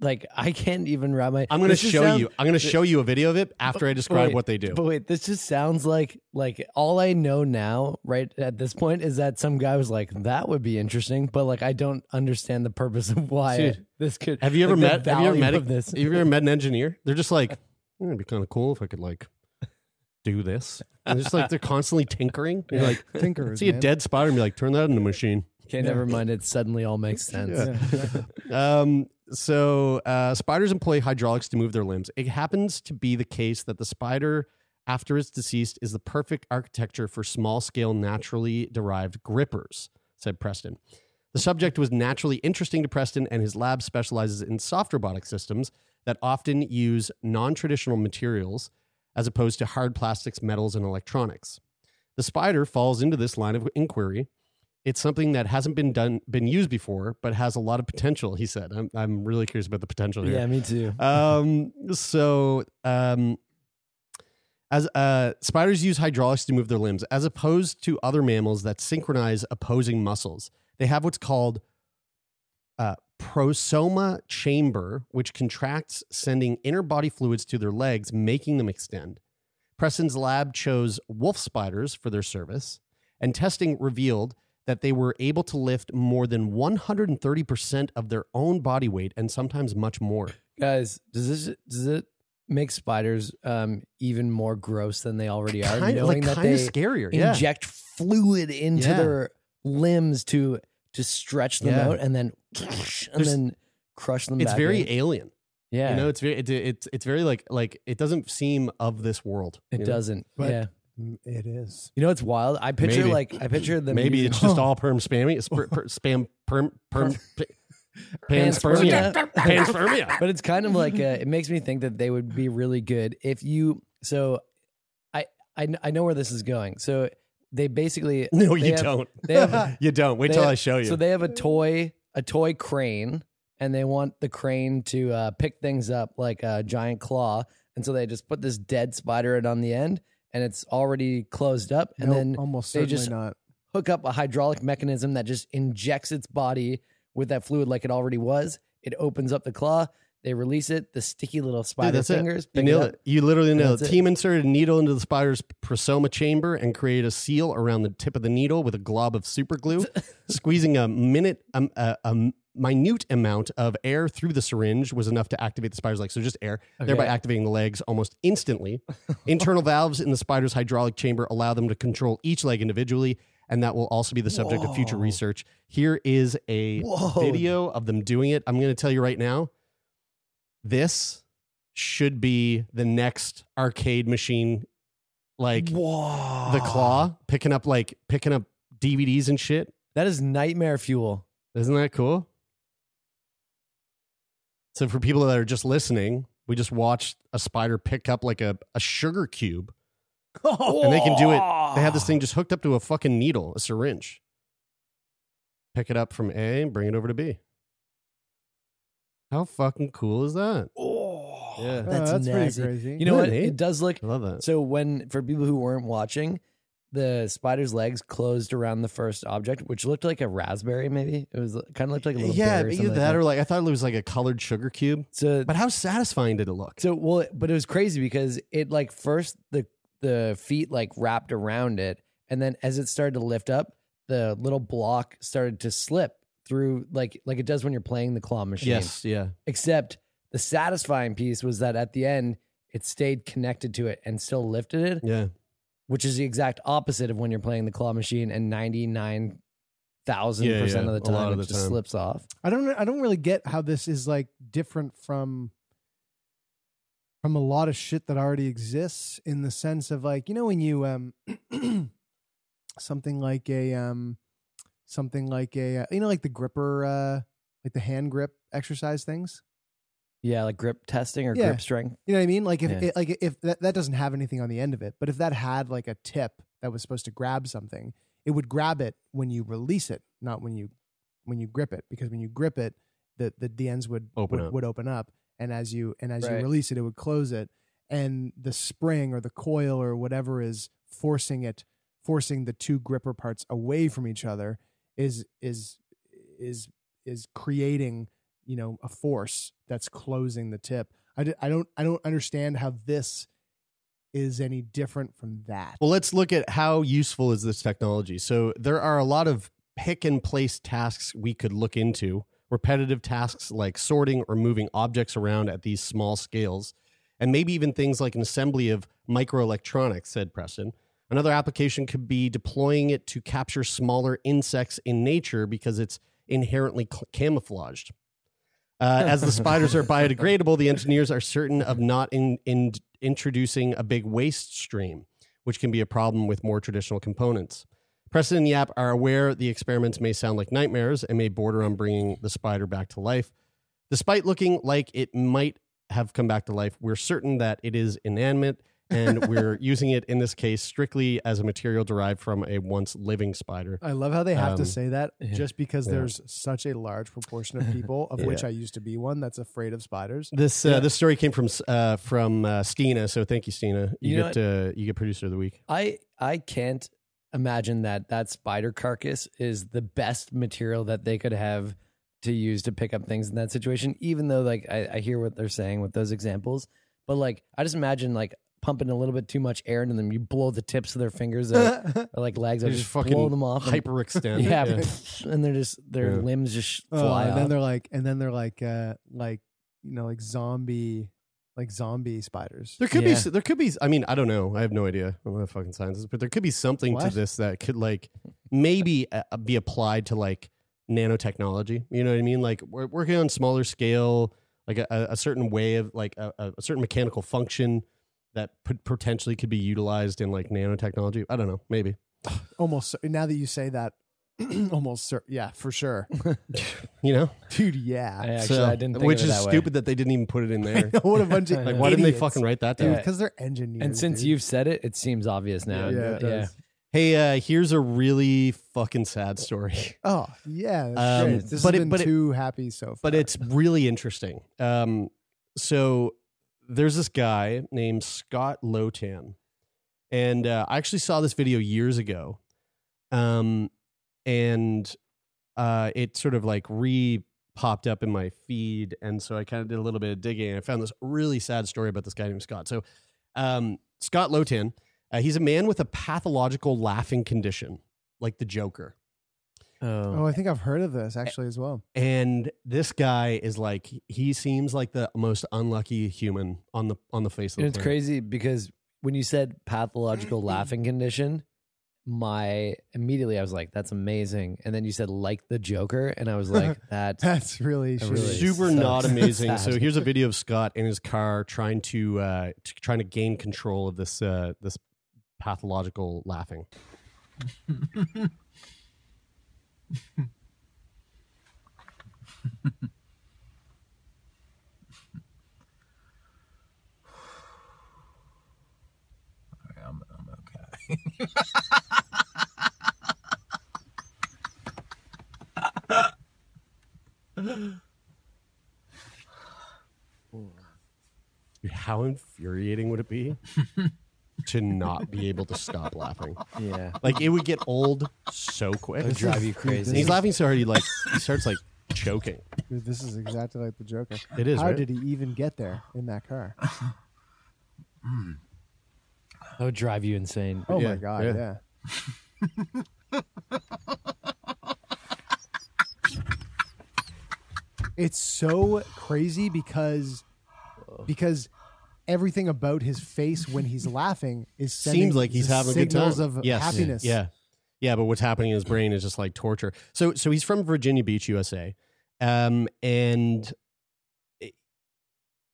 [SPEAKER 3] like I can't even wrap my.
[SPEAKER 1] I'm going to show
[SPEAKER 3] sound-
[SPEAKER 1] you. I'm going to show you a video of it after I describe
[SPEAKER 3] wait,
[SPEAKER 1] what they do.
[SPEAKER 3] But wait, this just sounds like like all I know now, right at this point, is that some guy was like, "That would be interesting," but like I don't understand the purpose of why
[SPEAKER 1] Dude,
[SPEAKER 3] this could.
[SPEAKER 1] Have you ever
[SPEAKER 3] like,
[SPEAKER 1] met? Have you ever met?
[SPEAKER 3] of
[SPEAKER 1] A,
[SPEAKER 3] this?
[SPEAKER 1] Have you ever met an engineer? They're just like, <laughs> "Hmm, it'd be kind of cool if I could like do this. <laughs> And just like they're constantly tinkering. You're like,
[SPEAKER 2] Tinkerers,
[SPEAKER 1] see a
[SPEAKER 2] man.
[SPEAKER 1] dead spider and be like, turn that into a machine.
[SPEAKER 3] Okay, never mind. It suddenly all makes sense. <laughs>
[SPEAKER 1] Um, so uh, spiders employ hydraulics to move their limbs. It happens to be the case that the spider, after it's deceased, is the perfect architecture for small scale, naturally derived grippers, said Preston. The subject was naturally interesting to Preston, and his lab specializes in soft robotic systems that often use non traditional materials as opposed to hard plastics, metals, and electronics. The spider falls into this line of inquiry. It's something that hasn't been done, been used before, but has a lot of potential. He said, "I'm, I'm really curious about the potential here."
[SPEAKER 3] Yeah, me too.
[SPEAKER 1] um so um as uh spiders use hydraulics to move their limbs as opposed to other mammals that synchronize opposing muscles they have what's called uh prosoma chamber which contracts sending inner body fluids to their legs making them extend preston's lab chose wolf spiders for their service and testing revealed that they were able to lift more than 130% of their own body weight and sometimes much more
[SPEAKER 3] Guys, does this does it make spiders um even more gross than they already are?
[SPEAKER 1] kind,
[SPEAKER 3] knowing
[SPEAKER 1] like
[SPEAKER 3] that they
[SPEAKER 1] scarier. Yeah.
[SPEAKER 3] inject fluid into
[SPEAKER 1] Yeah.
[SPEAKER 3] their limbs to to stretch them
[SPEAKER 1] Yeah.
[SPEAKER 3] out and then <sniffs> and then crush them.
[SPEAKER 1] It's very
[SPEAKER 3] in.
[SPEAKER 1] alien.
[SPEAKER 3] yeah.
[SPEAKER 1] You know, it's very it, it's it's very like like it doesn't seem of this world.
[SPEAKER 3] it doesn't.
[SPEAKER 2] But-
[SPEAKER 3] yeah.
[SPEAKER 2] Mm, It is.
[SPEAKER 3] You know what's wild? I picture
[SPEAKER 1] Maybe.
[SPEAKER 3] like I picture them.
[SPEAKER 1] Maybe
[SPEAKER 3] using-
[SPEAKER 1] it's just <laughs> all perm spammy. It's per, per, spam perm perm pa- panspermia. Panspermia.
[SPEAKER 3] but it's kind of like uh, it makes me think that they would be really good if you. So, I I I know where this is going. So they basically <laughs>
[SPEAKER 1] No,
[SPEAKER 3] they
[SPEAKER 1] you
[SPEAKER 3] have-
[SPEAKER 1] don't. <laughs>
[SPEAKER 3] They have
[SPEAKER 1] you don't. Wait till
[SPEAKER 3] have-
[SPEAKER 1] I show you.
[SPEAKER 3] So they have a toy, a toy crane, and they want the crane to uh, pick things up like a giant claw. And so they just put this dead spider on the end, and it's already closed up. And
[SPEAKER 2] Nope,
[SPEAKER 3] then
[SPEAKER 2] almost
[SPEAKER 3] they just
[SPEAKER 2] not.
[SPEAKER 3] hook up a hydraulic mechanism that just injects its body with that fluid like it already was. It opens up the claw. They release it. The sticky little spider
[SPEAKER 1] that's
[SPEAKER 3] fingers.
[SPEAKER 1] it. You nailed
[SPEAKER 3] up.
[SPEAKER 1] it. You literally nailed
[SPEAKER 3] that's
[SPEAKER 1] it.
[SPEAKER 3] it.
[SPEAKER 1] Team inserted a needle into the spider's prosoma chamber and created a seal around the tip of the needle with a glob of super glue, <laughs> squeezing a minute um, a, a minute amount of air through the syringe was enough to activate the spider's legs. So just air, thereby activating the legs almost instantly. <laughs> Internal valves in the spider's hydraulic chamber allow them to control each leg individually. And that will also be the subject of future research. Here is a
[SPEAKER 3] Whoa.
[SPEAKER 1] video of them doing it. I'm going to tell you right now this should be the next arcade machine like
[SPEAKER 3] Whoa.
[SPEAKER 1] the claw picking up like picking up dvds and shit
[SPEAKER 3] That is nightmare fuel.
[SPEAKER 1] isn't that cool so for people that are just listening we just watched a spider pick up like a, a sugar cube and they can do it they have this thing just hooked up to a fucking needle a syringe pick it up from a and bring it over to b how fucking cool is that
[SPEAKER 3] Oh,
[SPEAKER 1] Yeah.
[SPEAKER 3] that's,
[SPEAKER 2] Oh, that's pretty crazy.
[SPEAKER 3] You know
[SPEAKER 1] Yeah,
[SPEAKER 3] what?
[SPEAKER 1] Nate.
[SPEAKER 3] It does look
[SPEAKER 1] i love that
[SPEAKER 3] so when for people who weren't watching, the spider's legs closed around the first object, which looked like a raspberry. Maybe? It was kind of looked like a little
[SPEAKER 1] yeah
[SPEAKER 3] or
[SPEAKER 1] either
[SPEAKER 3] something like
[SPEAKER 1] that. or like i thought it was like a colored sugar cube.
[SPEAKER 3] So,
[SPEAKER 1] but how satisfying did it look?
[SPEAKER 3] So well, but it was crazy because it like first the the feet like wrapped around it, and then as it started to lift up, the little block started to slip through like like it does when you're playing the claw machine.
[SPEAKER 1] yes yeah.
[SPEAKER 3] Except the satisfying piece was that at the end it stayed connected to it and still lifted it,
[SPEAKER 1] yeah
[SPEAKER 3] which is the exact opposite of when you're playing the claw machine and ninety nine thousand
[SPEAKER 1] Yeah,
[SPEAKER 3] percent
[SPEAKER 1] yeah,
[SPEAKER 3] of the time
[SPEAKER 1] of
[SPEAKER 3] it
[SPEAKER 1] the
[SPEAKER 3] just
[SPEAKER 1] time.
[SPEAKER 3] slips off.
[SPEAKER 2] I don't. I don't really get how this is like different from from a lot of shit that already exists in the sense of like you know when you um <clears throat> something like a um something like a uh, you know like the gripper uh like the hand grip exercise things
[SPEAKER 3] Yeah, like grip testing or
[SPEAKER 2] Yeah.
[SPEAKER 3] grip strength.
[SPEAKER 2] you know what I mean like if
[SPEAKER 3] Yeah.
[SPEAKER 2] it, like if that, that doesn't have anything on the end of it but if that had like a tip that was supposed to grab something it would grab it when you release it not when you when you grip it because when you grip it the the, the ends would
[SPEAKER 1] Open
[SPEAKER 2] would,
[SPEAKER 1] up.
[SPEAKER 2] would open up and as you and as you
[SPEAKER 3] Right.
[SPEAKER 2] release it it would close it and the spring or the coil or whatever is forcing it forcing the two gripper parts away from each other is is is is creating you know a force that's closing the tip. I, d- I don't I don't understand how this is any different from that.
[SPEAKER 1] Well, let's look at how useful is this technology. So there are a lot of pick and place tasks we could look into, repetitive tasks like sorting or moving objects around at these small scales, and maybe even things like an assembly of microelectronics, said Preston. Another application could be deploying it to capture smaller insects in nature because it's inherently cl- camouflaged. Uh, as the spiders are <laughs> biodegradable, the engineers are certain of not in, in introducing a big waste stream, which can be a problem with more traditional components. Preston and Yap are aware the experiments may sound like nightmares and may border on bringing the spider back to life. Despite looking like it might have come back to life, we're certain that it is inanimate and <laughs> we're using it in this case strictly as a material derived from a once living spider.
[SPEAKER 2] I love how they have to
[SPEAKER 1] Um,
[SPEAKER 2] say that
[SPEAKER 3] yeah.
[SPEAKER 2] just because
[SPEAKER 1] Yeah.
[SPEAKER 2] there's such a large proportion of people, of <laughs> which I used to be one, that's afraid of spiders.
[SPEAKER 1] This uh, this story came from uh, from uh, Stina, so thank you, Stina. You,
[SPEAKER 3] You know
[SPEAKER 1] get uh, you get producer of the week.
[SPEAKER 3] I I can't imagine that that spider carcass is the best material that they could have to use to pick up things in that situation. Even though like I, I hear what they're saying with those examples, but like I just imagine like pumping a little bit too much air into them, you blow the tips of their fingers out, <laughs> or like legs,
[SPEAKER 1] They just
[SPEAKER 3] just
[SPEAKER 1] fucking
[SPEAKER 3] blow them off. and-
[SPEAKER 1] hyperextend. <laughs>
[SPEAKER 3] yeah,
[SPEAKER 1] Yeah. <laughs>
[SPEAKER 3] and they're just their
[SPEAKER 1] Yeah.
[SPEAKER 3] limbs just
[SPEAKER 2] Oh,
[SPEAKER 3] fly
[SPEAKER 2] and
[SPEAKER 3] off.
[SPEAKER 2] then they're like, and then they're like, uh, like you know, like zombie, like zombie spiders.
[SPEAKER 1] There could
[SPEAKER 3] Yeah.
[SPEAKER 1] be there could be I mean I don't know I have no idea I'm not a fucking scientist but there could be something to this that could like maybe uh, be applied to like nanotechnology you know what I mean like we're working on smaller scale like a, a certain way of like a, a certain mechanical function that potentially could be utilized in like nanotechnology I don't know maybe <sighs>
[SPEAKER 2] Almost cer- now that you say that, <clears throat> almost cer- yeah, for sure, <laughs>
[SPEAKER 1] you know
[SPEAKER 2] dude. Yeah,
[SPEAKER 3] I actually
[SPEAKER 1] So-
[SPEAKER 3] I didn't think
[SPEAKER 1] which
[SPEAKER 3] is it
[SPEAKER 1] is
[SPEAKER 3] that way.
[SPEAKER 1] stupid that they didn't even put it in <laughs> there
[SPEAKER 2] what a bunch of <laughs>
[SPEAKER 1] like why didn't they fucking write that down
[SPEAKER 2] because they're engineers.
[SPEAKER 3] And since
[SPEAKER 2] dude.
[SPEAKER 3] you've said it, it seems obvious now.
[SPEAKER 2] yeah, it does.
[SPEAKER 1] hey uh here's a really fucking sad story
[SPEAKER 2] Oh yeah, that's
[SPEAKER 1] Um,
[SPEAKER 2] great. This
[SPEAKER 1] but
[SPEAKER 2] has
[SPEAKER 1] it-
[SPEAKER 2] been
[SPEAKER 1] but it-
[SPEAKER 2] too happy so far.
[SPEAKER 1] but it's really interesting. Um, so there's this guy named Scott Lotan, and uh, I actually saw this video years ago, um, and uh, it sort of like re popped up in my feed, and so I kind of did a little bit of digging, and I found this really sad story about this guy named Scott. So um, Scott Lotan, uh, he's a man with a pathological laughing condition, like the Joker.
[SPEAKER 2] Oh, I think I've heard of this actually as well.
[SPEAKER 1] and this guy is like he seems like the most unlucky human on the on the face of
[SPEAKER 3] And
[SPEAKER 1] the
[SPEAKER 3] it's
[SPEAKER 1] planet.
[SPEAKER 3] crazy because when you said pathological <clears throat> laughing condition, my immediately I was like, "That's amazing," and then you said like the Joker, and I was <laughs> like, "That <laughs>
[SPEAKER 2] That's really,
[SPEAKER 3] That really
[SPEAKER 1] super
[SPEAKER 3] sucks.
[SPEAKER 1] not amazing. <laughs> so here's a video of Scott in his car trying to uh t- trying to gain control of this uh this pathological laughing.
[SPEAKER 4] I'm, I'm okay. <laughs>
[SPEAKER 1] How infuriating would it be <laughs> to not be able to stop laughing?
[SPEAKER 3] yeah,
[SPEAKER 1] Like it would get old so quick.
[SPEAKER 3] it would drive you crazy."
[SPEAKER 1] And he's laughing so hard he like he starts like choking.
[SPEAKER 2] Dude, this is exactly like the Joker.
[SPEAKER 1] It is,
[SPEAKER 2] How
[SPEAKER 1] right?
[SPEAKER 2] did he even get there in that car? <laughs>
[SPEAKER 3] That would drive you insane.
[SPEAKER 2] Oh
[SPEAKER 1] Yeah,
[SPEAKER 2] my god,
[SPEAKER 1] yeah.
[SPEAKER 2] yeah. <laughs> it's so crazy because because everything about his face when he's laughing is
[SPEAKER 1] Seems like he's having a good time.
[SPEAKER 2] of
[SPEAKER 1] yes.
[SPEAKER 2] happiness.
[SPEAKER 1] Yeah. Yeah, but what's happening in his brain is just like torture. So so he's from Virginia Beach, USA. Um and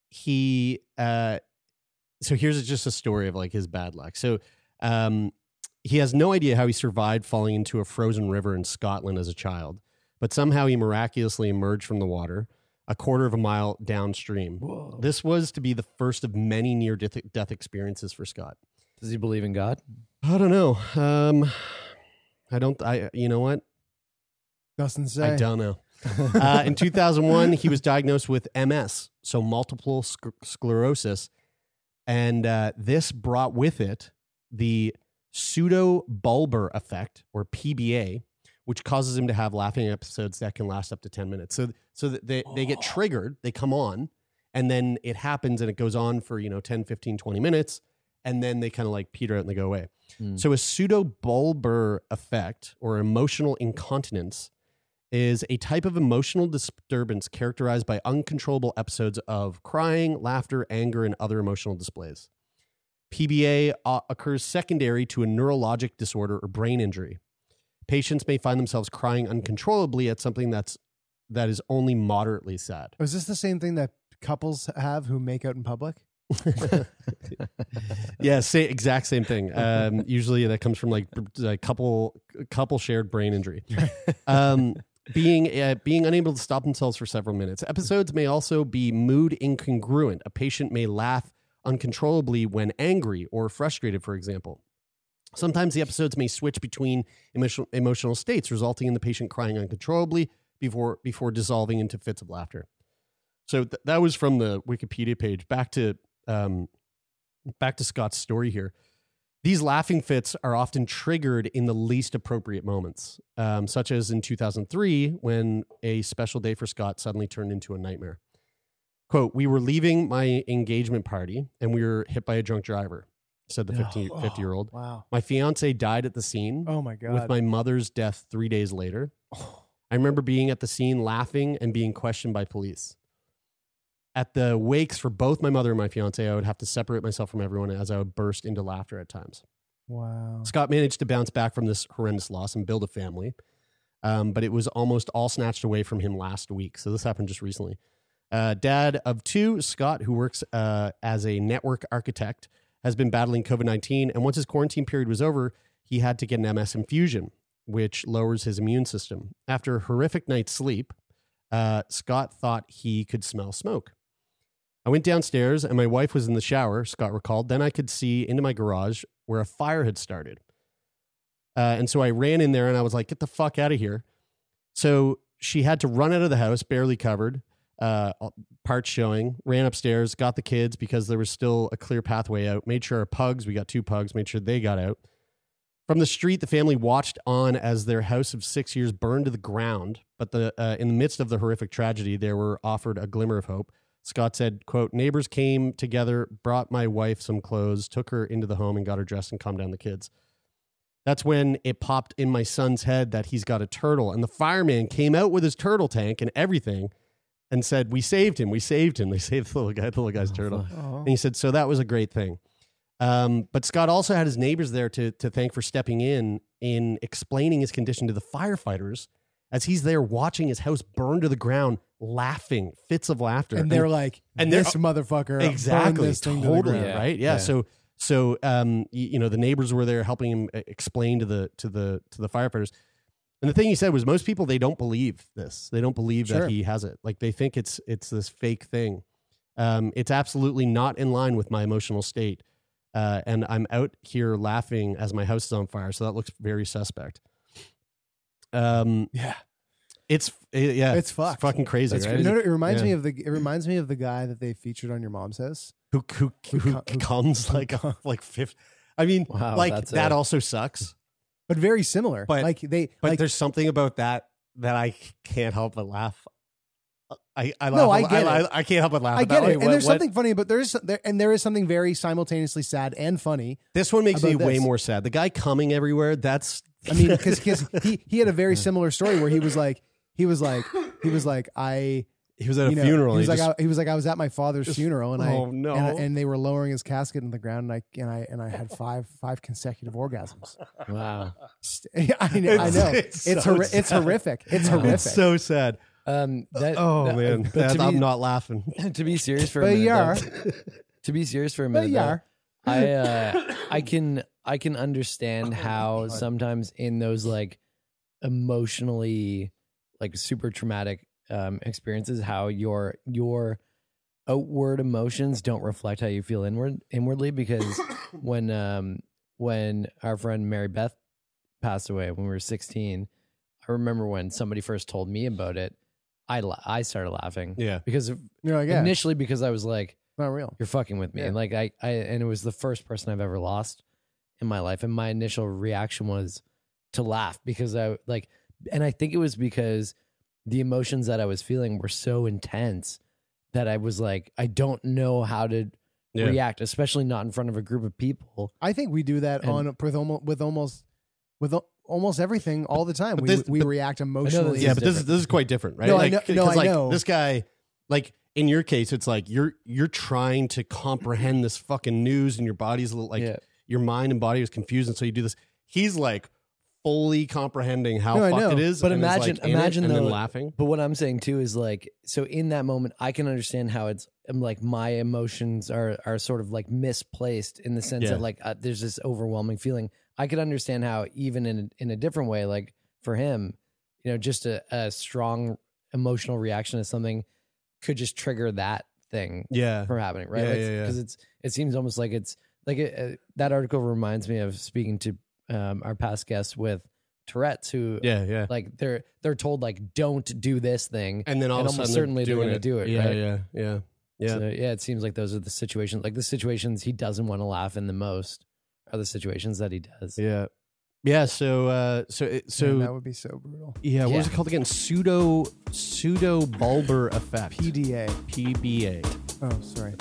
[SPEAKER 1] he uh so here's just a story of like his bad luck. So um he has no idea how he survived falling into a frozen river in Scotland as a child, but somehow he miraculously emerged from the water a quarter of a mile downstream. This was to be the first of many near death, death experiences for Scott.
[SPEAKER 3] Does he believe in God?
[SPEAKER 1] I don't know. Um, I don't. I you know what?
[SPEAKER 2] Doesn't say.
[SPEAKER 1] I don't know. <laughs> uh, in 2001, he was diagnosed with MS, so multiple sc- sclerosis, and uh, this brought with it the pseudo pseudobulbar affect, or PBA, which causes him to have laughing episodes that can last up to 10 minutes. So so they they get triggered, they come on, and then it happens and it goes on for, you know, 10, 15, 20 minutes, and then they kind of like peter out and they go away.
[SPEAKER 3] Mm.
[SPEAKER 1] So a pseudo bulbar effect or emotional incontinence is a type of emotional disturbance characterized by uncontrollable episodes of crying, laughter, anger, and other emotional displays. PBA uh, occurs secondary to a neurologic disorder or brain injury. Patients may find themselves crying uncontrollably at something that's that is only moderately sad.
[SPEAKER 2] Is this the same thing that couples have who make out in public? <laughs> <laughs>
[SPEAKER 1] yeah, say exact same thing. Um, usually that comes from like a couple couple shared brain injury. Um, being uh, being unable to stop themselves for several minutes. Episodes may also be mood incongruent. A patient may laugh uncontrollably when angry or frustrated, for example. Sometimes the episodes may switch between emotional, emotional states, resulting in the patient crying uncontrollably before before dissolving into fits of laughter. So th- that was from the Wikipedia page. Back to um, back to Scott's story here. These laughing fits are often triggered in the least appropriate moments, um, such as in 2003 when a special day for Scott suddenly turned into a nightmare. Quote, we were leaving my engagement party and we were hit by a drunk driver, said the 50, <gasps>
[SPEAKER 2] Oh,
[SPEAKER 1] 50 year old.
[SPEAKER 2] Wow.
[SPEAKER 1] My fiance died at the scene
[SPEAKER 2] Oh my god.
[SPEAKER 1] with my mother's death three days later. I remember being at the scene laughing and being questioned by police. At the wakes for both my mother and my fiance, I would have to separate myself from everyone as I would burst into laughter at times.
[SPEAKER 2] wow.
[SPEAKER 1] Scott managed to bounce back from this horrendous loss and build a family, um, but it was almost all snatched away from him last week. So this happened just recently. Uh, dad of two, Scott, who works uh, as a network architect, has been battling COVID 19. And once his quarantine period was over, he had to get an MS infusion, which lowers his immune system. After a horrific night's sleep, uh, Scott thought he could smell smoke. I went downstairs and my wife was in the shower, Scott recalled. Then I could see into my garage where a fire had started. Uh, and so I ran in there and I was like, get the fuck out of here. So she had to run out of the house, barely covered, uh, parts showing, ran upstairs, got the kids because there was still a clear pathway out, made sure our pugs, we got two pugs, made sure they got out. From the street, the family watched on as their house of six years burned to the ground. But the, uh, in the midst of the horrific tragedy, they were offered a glimmer of hope. Scott said, quote, neighbors came together, brought my wife some clothes, took her into the home and got her dressed and calmed down the kids. That's when it popped in my son's head that he's got a turtle. And the fireman came out with his turtle tank and everything and said, We saved him. We saved him. <laughs> They saved the little guy, the little guy's turtle.
[SPEAKER 2] Oh.
[SPEAKER 1] And he said, So that was a great thing. Um, but Scott also had his neighbors there to, to thank for stepping in in explaining his condition to the firefighters as he's there watching his house burn to the ground, laughing, fits of laughter.
[SPEAKER 2] And they're like,
[SPEAKER 1] and they're-
[SPEAKER 2] this motherfucker
[SPEAKER 1] exactly
[SPEAKER 2] this thing to the
[SPEAKER 1] totally
[SPEAKER 2] ground.
[SPEAKER 1] right yeah,
[SPEAKER 3] Yeah.
[SPEAKER 1] so so um y- you know the neighbors were there helping him uh, explain to the to the to the firefighters and the thing he said was most people they don't believe this they don't believe
[SPEAKER 2] Sure.
[SPEAKER 1] that he has it like they think it's it's this fake thing um it's absolutely not in line with my emotional state uh and i'm out here laughing as my house is on fire so that looks very suspect um
[SPEAKER 2] Yeah.
[SPEAKER 1] it's it- yeah
[SPEAKER 2] It's fucked.
[SPEAKER 1] fucking crazy right
[SPEAKER 2] know, what it reminds
[SPEAKER 1] Yeah.
[SPEAKER 2] me of the. It reminds me of the guy that they featured on your mom's house.
[SPEAKER 1] who who who,
[SPEAKER 2] Who who-
[SPEAKER 1] comes
[SPEAKER 2] who
[SPEAKER 1] like <laughs> like fifth. I mean,
[SPEAKER 3] Wow,
[SPEAKER 1] like that also sucks.
[SPEAKER 2] But very similar.
[SPEAKER 1] But-
[SPEAKER 2] like they,
[SPEAKER 1] But
[SPEAKER 2] like,
[SPEAKER 1] there's something about that that I can't help but laugh. I I
[SPEAKER 2] No, I get
[SPEAKER 1] I,
[SPEAKER 2] it.
[SPEAKER 1] I, can't help but laugh.
[SPEAKER 2] I get it,
[SPEAKER 1] Like,
[SPEAKER 2] and
[SPEAKER 1] what-
[SPEAKER 2] there's
[SPEAKER 1] what-
[SPEAKER 2] something funny, but there's there, and there is something very simultaneously sad and funny.
[SPEAKER 1] This one makes me
[SPEAKER 2] about
[SPEAKER 1] way more sad. The guy coming everywhere. That's
[SPEAKER 2] I mean, because <laughs> he he had a very similar story where he was like he was like he was like I
[SPEAKER 1] he was at a
[SPEAKER 2] you know,
[SPEAKER 1] funeral.
[SPEAKER 2] He was
[SPEAKER 1] and
[SPEAKER 2] like
[SPEAKER 1] just-
[SPEAKER 2] I, he was like I was at my father's
[SPEAKER 1] just-
[SPEAKER 2] funeral and I
[SPEAKER 1] oh, no.
[SPEAKER 2] and, I- and they were lowering his casket in the ground and I and I and I had five five consecutive orgasms. <laughs>
[SPEAKER 3] Wow. <laughs>
[SPEAKER 2] I, know, I
[SPEAKER 1] It's-
[SPEAKER 2] know
[SPEAKER 1] it's
[SPEAKER 2] it's
[SPEAKER 1] so
[SPEAKER 2] horri- it's horrific. It's horrific.
[SPEAKER 1] it's so sad.
[SPEAKER 3] Um, that,
[SPEAKER 1] Oh
[SPEAKER 3] that-
[SPEAKER 1] man,
[SPEAKER 3] but
[SPEAKER 1] That-
[SPEAKER 3] to
[SPEAKER 1] I'm not laughing. <laughs>
[SPEAKER 3] to be serious for a
[SPEAKER 2] But
[SPEAKER 3] minute.
[SPEAKER 2] you
[SPEAKER 3] though-
[SPEAKER 2] are.
[SPEAKER 3] to be serious for a
[SPEAKER 2] But
[SPEAKER 3] minute,
[SPEAKER 2] you
[SPEAKER 3] though,
[SPEAKER 2] are.
[SPEAKER 3] I uh, I can I can understand how sometimes in those like emotionally like super traumatic um, experiences, how your your outward emotions don't reflect how you feel inward inwardly. Because <coughs> when um when our friend Mary Beth passed away when we were sixteen, I remember when somebody first told me about it. I la- I started laughing
[SPEAKER 1] Yeah.
[SPEAKER 3] because of,
[SPEAKER 2] You're like, yeah,
[SPEAKER 3] initially because I was like
[SPEAKER 2] not real.
[SPEAKER 3] you're fucking with me.
[SPEAKER 2] Yeah.
[SPEAKER 3] And like I, I and it was the first person I've ever lost in my life. And my initial reaction was to laugh because I like and I think it was because the emotions that I was feeling were so intense that I was like, I don't know how to
[SPEAKER 1] Yeah.
[SPEAKER 3] react, especially not in front of a group of people.
[SPEAKER 2] I think we do that
[SPEAKER 3] And-
[SPEAKER 2] on with almost with almost with almost everything all the time.
[SPEAKER 1] but
[SPEAKER 2] we
[SPEAKER 1] this-
[SPEAKER 2] we
[SPEAKER 1] but-
[SPEAKER 2] react emotionally.
[SPEAKER 3] is
[SPEAKER 1] yeah, but this is this is quite different, right?
[SPEAKER 2] No, I know- no,
[SPEAKER 1] 'cause,
[SPEAKER 2] I
[SPEAKER 1] like,
[SPEAKER 2] know.
[SPEAKER 1] This guy, like in your case, it's like you're you're trying to comprehend this fucking news, and your body's a little like
[SPEAKER 3] Yeah.
[SPEAKER 1] your mind and body is confused, and so you do this. He's like fully comprehending how
[SPEAKER 2] No,
[SPEAKER 1] fucked
[SPEAKER 2] know.
[SPEAKER 1] it is,
[SPEAKER 3] But imagine,
[SPEAKER 1] like,
[SPEAKER 3] imagine though,
[SPEAKER 1] laughing.
[SPEAKER 3] But what I'm saying too is like, so in that moment, I can understand how it's um, like my emotions are are sort of like misplaced in the sense
[SPEAKER 1] Yeah.
[SPEAKER 3] that like uh, there's this overwhelming feeling. I could understand how even in in a different way, like for him, you know, just a, a strong emotional reaction to something could just trigger that thing
[SPEAKER 1] Yeah,
[SPEAKER 3] from happening, right?
[SPEAKER 1] Yeah,
[SPEAKER 3] like,
[SPEAKER 1] yeah, yeah.
[SPEAKER 3] Because it's it seems almost like it's like it, uh, that article reminds me of speaking to um, our past guest with Tourette's, who
[SPEAKER 1] yeah, yeah.
[SPEAKER 3] like they're they're told like don't do this thing,
[SPEAKER 1] And then all
[SPEAKER 3] and
[SPEAKER 1] of a
[SPEAKER 3] almost
[SPEAKER 1] sudden
[SPEAKER 3] certainly they're
[SPEAKER 1] doing
[SPEAKER 3] going to do it,
[SPEAKER 1] Yeah,
[SPEAKER 3] right?
[SPEAKER 1] yeah, yeah, yeah.
[SPEAKER 3] So, yeah, it seems like those are the situations. Like the situations he doesn't want to laugh in the most are the situations that he does.
[SPEAKER 1] Yeah. Yeah, so uh so it, so
[SPEAKER 2] Man, that would be so brutal.
[SPEAKER 1] yeah, what was it called again? Pseudo pseudo bulbar effect.
[SPEAKER 2] PDA.
[SPEAKER 1] PBA.
[SPEAKER 2] Oh, sorry.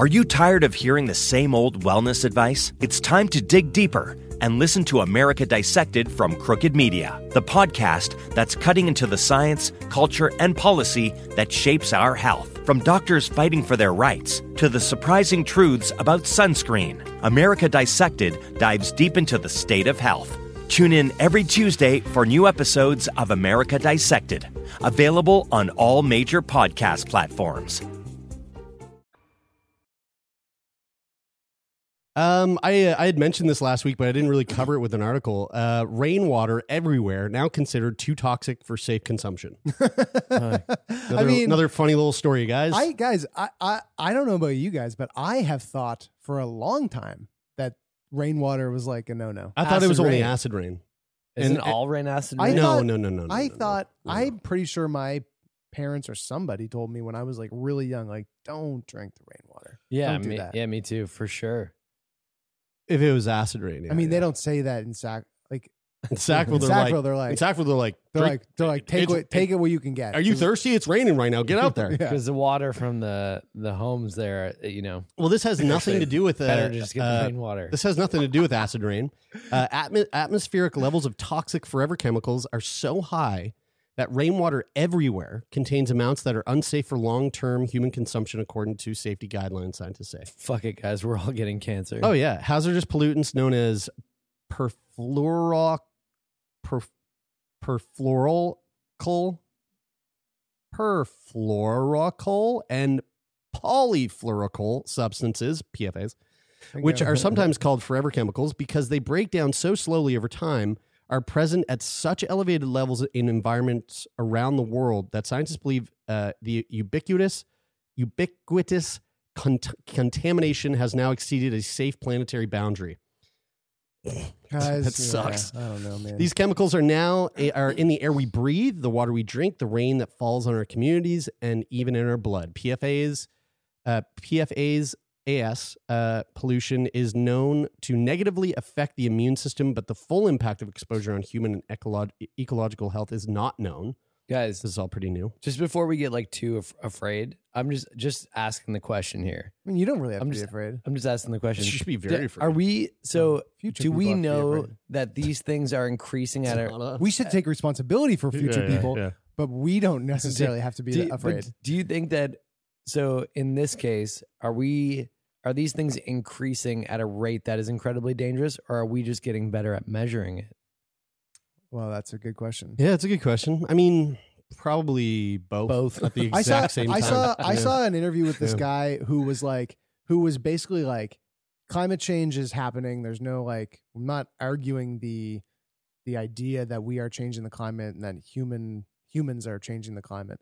[SPEAKER 5] Are you tired of hearing the same old wellness advice? It's time to dig deeper and listen to America Dissected from Crooked Media, the podcast that's cutting into the science, culture, and policy that shapes our health. From doctors fighting for their rights to the surprising truths about sunscreen, America Dissected dives deep into the state of health. Tune in every Tuesday for new episodes of America Dissected, available on all major podcast platforms.
[SPEAKER 1] Um, I uh, I had mentioned this last week, but I didn't really cover it with an article. Uh, rainwater everywhere now considered too toxic for safe consumption. <laughs> Another,
[SPEAKER 2] I mean,
[SPEAKER 1] another funny little story, guys.
[SPEAKER 2] I guys, I, I I don't know about you guys, but I have thought for a long time that rainwater was like a no no.
[SPEAKER 1] I thought it was only
[SPEAKER 3] rain.
[SPEAKER 1] acid rain.
[SPEAKER 3] Isn't
[SPEAKER 1] And-
[SPEAKER 3] all rain acid?
[SPEAKER 2] I
[SPEAKER 3] rain?
[SPEAKER 1] no,
[SPEAKER 2] thought-
[SPEAKER 1] no, no, no, no.
[SPEAKER 2] I
[SPEAKER 1] no, no,
[SPEAKER 2] thought
[SPEAKER 1] no.
[SPEAKER 2] I'm pretty sure my parents or somebody told me when I was like really young, like don't drink the rainwater.
[SPEAKER 3] yeah,
[SPEAKER 2] don't do
[SPEAKER 3] me,
[SPEAKER 2] that.
[SPEAKER 3] yeah, me too, for sure.
[SPEAKER 1] If it was acid rain. Yeah,
[SPEAKER 2] I mean,
[SPEAKER 1] yeah.
[SPEAKER 2] they don't say that in Sac. Like
[SPEAKER 1] In Sackville,
[SPEAKER 2] in
[SPEAKER 1] they're
[SPEAKER 2] Sackville,
[SPEAKER 1] like,
[SPEAKER 2] they're like,
[SPEAKER 1] in Sackville, they're like,
[SPEAKER 2] they're like, they're like, take
[SPEAKER 1] it's-
[SPEAKER 2] what, take it what you can get.
[SPEAKER 1] Are you thirsty? It's raining right now. Get out there. <laughs>
[SPEAKER 2] Yeah.
[SPEAKER 3] Because the water from the the homes there, you know,
[SPEAKER 1] Well, this has nothing to do with uh,
[SPEAKER 3] better just get
[SPEAKER 1] uh,
[SPEAKER 3] the rainwater.
[SPEAKER 1] This has nothing to do with acid rain. Uh, atmo- atmospheric levels of toxic forever chemicals are so high that rainwater everywhere contains amounts that are unsafe for long term human consumption, according to safety guidelines, scientists say.
[SPEAKER 3] Fuck it, guys, we're all getting cancer.
[SPEAKER 1] Oh, yeah. Hazardous pollutants known as perfluoro, perf, perfluorocal, perfluorocal, and polyfluorocal substances, PFAs, which are sometimes <laughs> called forever chemicals because they break down so slowly over time, are present at such elevated levels in environments around the world that scientists believe uh, the ubiquitous, ubiquitous cont- contamination has now exceeded a safe planetary boundary. <sighs>
[SPEAKER 2] Guys,
[SPEAKER 1] that
[SPEAKER 2] yeah,
[SPEAKER 1] sucks.
[SPEAKER 2] I don't know, man.
[SPEAKER 1] These chemicals are now are in the air we breathe, the water we drink, the rain that falls on our communities, and even in our blood. PFAS, uh, PFAS, AS uh, pollution is known to negatively affect the immune system, but the full impact of exposure on human and ecolog- ecological health is not known.
[SPEAKER 3] guys,
[SPEAKER 1] This is all pretty new.
[SPEAKER 3] just before we get like too af- afraid, I'm just just asking the question here.
[SPEAKER 2] I mean, you don't really have
[SPEAKER 3] I'm
[SPEAKER 2] to
[SPEAKER 3] just-
[SPEAKER 2] be afraid.
[SPEAKER 3] I'm just asking the question.
[SPEAKER 1] You should be very afraid.
[SPEAKER 3] Are we so?
[SPEAKER 2] Future
[SPEAKER 3] do we
[SPEAKER 2] have to be
[SPEAKER 3] know that these things are increasing at a?
[SPEAKER 2] We should take responsibility for future
[SPEAKER 1] Yeah, yeah,
[SPEAKER 2] people,
[SPEAKER 1] yeah.
[SPEAKER 2] but we don't necessarily have to be
[SPEAKER 3] Do,
[SPEAKER 2] afraid.
[SPEAKER 3] do you think that? So in this case, are we? Are these things increasing at a rate that is incredibly dangerous, or are we just getting better at measuring it?
[SPEAKER 2] Well, that's a good question.
[SPEAKER 1] Yeah, it's a good question. I mean, probably both.
[SPEAKER 3] Both.
[SPEAKER 1] at the
[SPEAKER 2] I
[SPEAKER 1] exact
[SPEAKER 2] saw,
[SPEAKER 1] same time.
[SPEAKER 2] I saw, I saw an interview with this
[SPEAKER 1] Yeah.
[SPEAKER 2] guy who was like, who was basically like, climate change is happening. There's no like, I'm not arguing the, the idea that we are changing the climate and that human humans are changing the climate.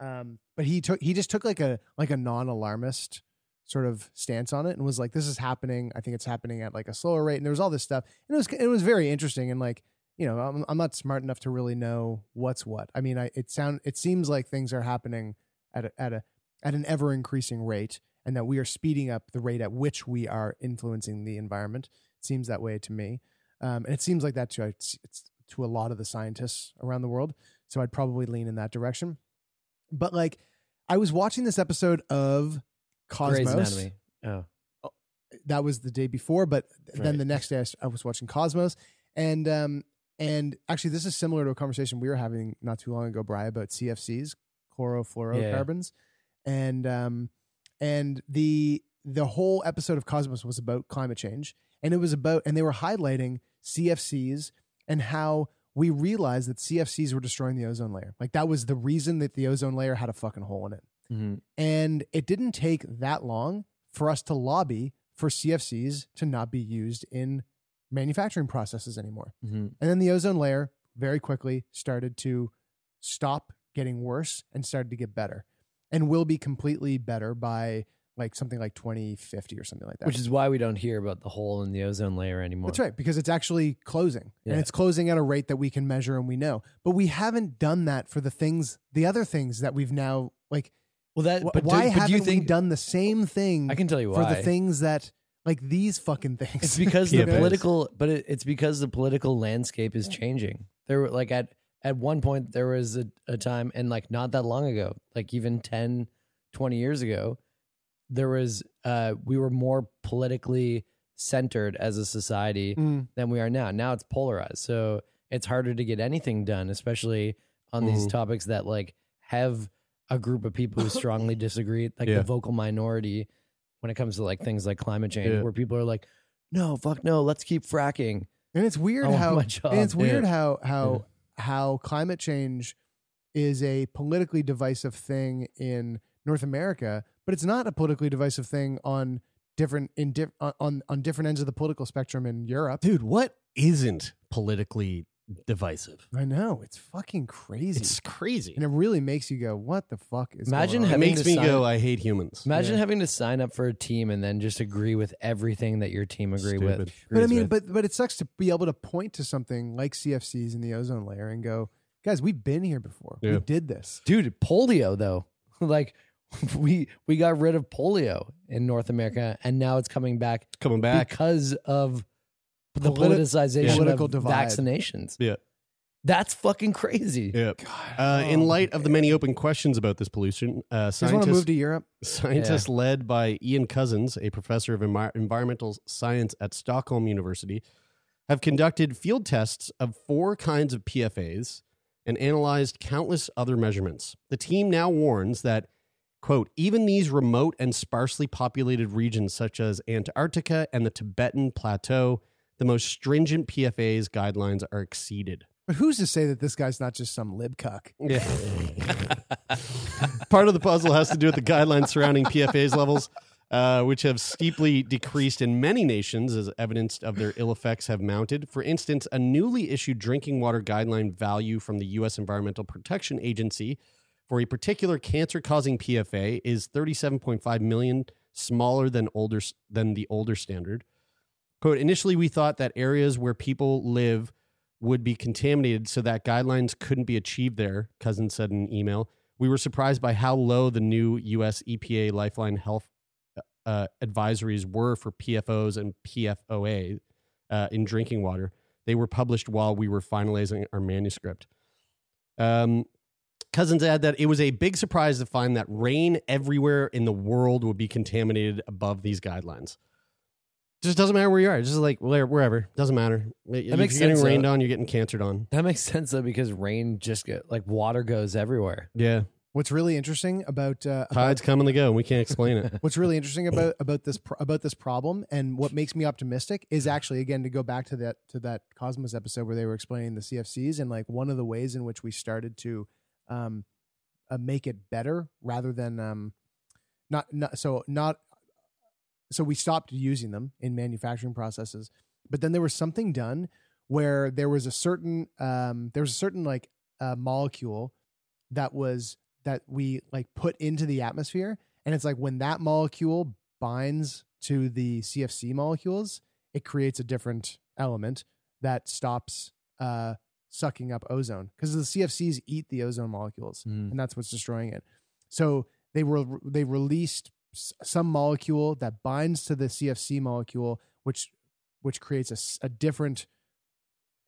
[SPEAKER 2] Um, but he took, he just took like a like a non-alarmist sort of stance on it and was like, this is happening. I think it's happening at like a slower rate. And there was all this stuff, and it was it was very interesting and like. You know, I'm, I'm not smart enough to really know what's what. I mean, I, it sound it seems like things are happening at a, at a at an ever increasing rate, and that we are speeding up the rate at which we are influencing the environment. It seems that way to me, um, and it seems like that to it's, it's to a lot of the scientists around the world. So I'd probably lean in that direction. But like, I was watching this episode of Cosmos.
[SPEAKER 3] Oh,
[SPEAKER 2] That was the day before, but then the next day I was watching Cosmos, and um, and actually this is similar to a conversation we were having not too long ago, Bri, about CFCs, chlorofluorocarbons, and um, and the the whole episode of Cosmos was about climate change, and it was about and they were highlighting CFCs and how we realized that CFCs were destroying the ozone layer. Like that was the reason that the ozone layer had a fucking hole in it.
[SPEAKER 3] Mhm.
[SPEAKER 2] And it didn't take that long for us to lobby for CFCs to not be used in manufacturing processes anymore.
[SPEAKER 3] Mhm.
[SPEAKER 2] And then the ozone layer very quickly started to stop getting worse and started to get better and will be completely better by like something like 2050 or something like that.
[SPEAKER 3] which is why we don't hear about the hole in the ozone layer anymore.
[SPEAKER 2] That's right, because it's actually closing.
[SPEAKER 3] Yeah.
[SPEAKER 2] And it's closing at a rate that we can measure and we know. But we haven't done that for the things, the other things that we've now like
[SPEAKER 3] Well, that
[SPEAKER 2] wh-
[SPEAKER 3] but do-
[SPEAKER 2] why
[SPEAKER 3] but
[SPEAKER 2] haven't
[SPEAKER 3] you think
[SPEAKER 2] we done the same thing
[SPEAKER 3] I can tell you
[SPEAKER 2] for
[SPEAKER 3] why.
[SPEAKER 2] the things that like these fucking things?
[SPEAKER 3] It's because <laughs> the political, but it, it's because the political landscape is changing. There were like at at one point there was a, a time, and like not that long ago, like even 10, 20 years ago, there was uh we were more politically centered as a society
[SPEAKER 2] Mm.
[SPEAKER 3] than we are now. Now it's polarized, so it's harder to get anything done, especially on these
[SPEAKER 1] Mhm.
[SPEAKER 3] topics that like have a group of people who <laughs> strongly disagree, like
[SPEAKER 1] Yeah.
[SPEAKER 3] the vocal minority when it comes to like things like climate change,
[SPEAKER 1] Yeah.
[SPEAKER 3] where people are like, "No, fuck no, let's keep fracking."
[SPEAKER 2] And it's weird how
[SPEAKER 3] job.
[SPEAKER 2] and it's weird
[SPEAKER 3] Yeah.
[SPEAKER 2] how how how climate change is a politically divisive thing in North America, but it's not a politically divisive thing on different in diff, on- on on different ends of the political spectrum in Europe.
[SPEAKER 1] Dude, what isn't politically divisive?
[SPEAKER 2] I know it's fucking crazy,
[SPEAKER 1] It's crazy.
[SPEAKER 2] and it really makes you go, "What the fuck is?"
[SPEAKER 3] Imagine
[SPEAKER 2] going on?
[SPEAKER 1] It
[SPEAKER 3] having
[SPEAKER 1] makes
[SPEAKER 3] to
[SPEAKER 1] me
[SPEAKER 3] sign-
[SPEAKER 1] go, I hate humans.
[SPEAKER 3] Imagine
[SPEAKER 2] Yeah.
[SPEAKER 3] having to sign up for a team and then just agree with everything that your team agree with.
[SPEAKER 2] But I mean,
[SPEAKER 3] with.
[SPEAKER 2] but but it sucks to be able to point to something like CFCs in the ozone layer and go, "Guys, we've been here before.
[SPEAKER 1] Yeah.
[SPEAKER 2] We did this."
[SPEAKER 3] dude, polio though, <laughs> like <laughs> we we got rid of polio in North America, and now it's coming back
[SPEAKER 1] Coming back.
[SPEAKER 3] because of the
[SPEAKER 2] Politi-
[SPEAKER 3] politicization
[SPEAKER 2] Political
[SPEAKER 3] of
[SPEAKER 2] divide.
[SPEAKER 3] vaccinations.
[SPEAKER 1] Yeah.
[SPEAKER 3] That's fucking crazy.
[SPEAKER 1] Yeah. Uh, in light of the many open questions about this pollution, uh,
[SPEAKER 2] You want to
[SPEAKER 1] scientists,
[SPEAKER 2] move to Europe?
[SPEAKER 1] scientists led by Ian Cousins, a professor of envi- environmental science at Stockholm University, have conducted field tests of four kinds of PFAs and analyzed countless other measurements. The team now warns that, quote, even these remote and sparsely populated regions such as Antarctica and the Tibetan Plateau, the most stringent PFAs guidelines are exceeded.
[SPEAKER 2] But who's to say that this guy's not just some lib cuck?
[SPEAKER 1] Yeah. <laughs> Part of the puzzle has to do with the guidelines surrounding PFAS levels, uh, which have steeply decreased in many nations as evidence of their ill effects have mounted. For instance, a newly issued drinking water guideline value from the U.S. Environmental Protection Agency for a particular cancer-causing PFA is 37.5 million, smaller than older than the older standard. Quote, initially we thought that areas where people live would be contaminated so that guidelines couldn't be achieved there, Cousins said in an email. We were surprised by how low the new U.S. EPA Lifetime Health uh, advisories were for PFOs and PFOA uh, in drinking water. They were published while we were finalizing our manuscript. Um, Cousins add that it was a big surprise to find that rain everywhere in the world would be contaminated above these guidelines. Just doesn't matter where you are. Just like where- wherever. Doesn't matter. If
[SPEAKER 3] makes
[SPEAKER 1] you're getting
[SPEAKER 3] sense,
[SPEAKER 1] rained
[SPEAKER 3] though.
[SPEAKER 1] on, you're getting cancered on.
[SPEAKER 3] That makes sense though because rain just get like water goes everywhere.
[SPEAKER 1] Yeah.
[SPEAKER 2] What's really interesting about, uh, about
[SPEAKER 1] Tides come and they go, and we can't explain it. <laughs>
[SPEAKER 2] what's really interesting about <laughs> about this pro- about this problem and what makes me optimistic is actually again to go back to that to that Cosmos episode where they were explaining the CFCs and like one of the ways in which we started to um uh, make it better rather than um not not so not so we stopped using them in manufacturing processes but then there was something done where there was a certain um there was a certain like uh, molecule that was that we like put into the atmosphere and it's like when that molecule binds to the CFC molecules it creates a different element that stops uh sucking up ozone because the CFCs eat the ozone molecules
[SPEAKER 3] Mm.
[SPEAKER 2] and that's what's destroying it So they were they released some molecule that binds to the CFC molecule, which which creates a different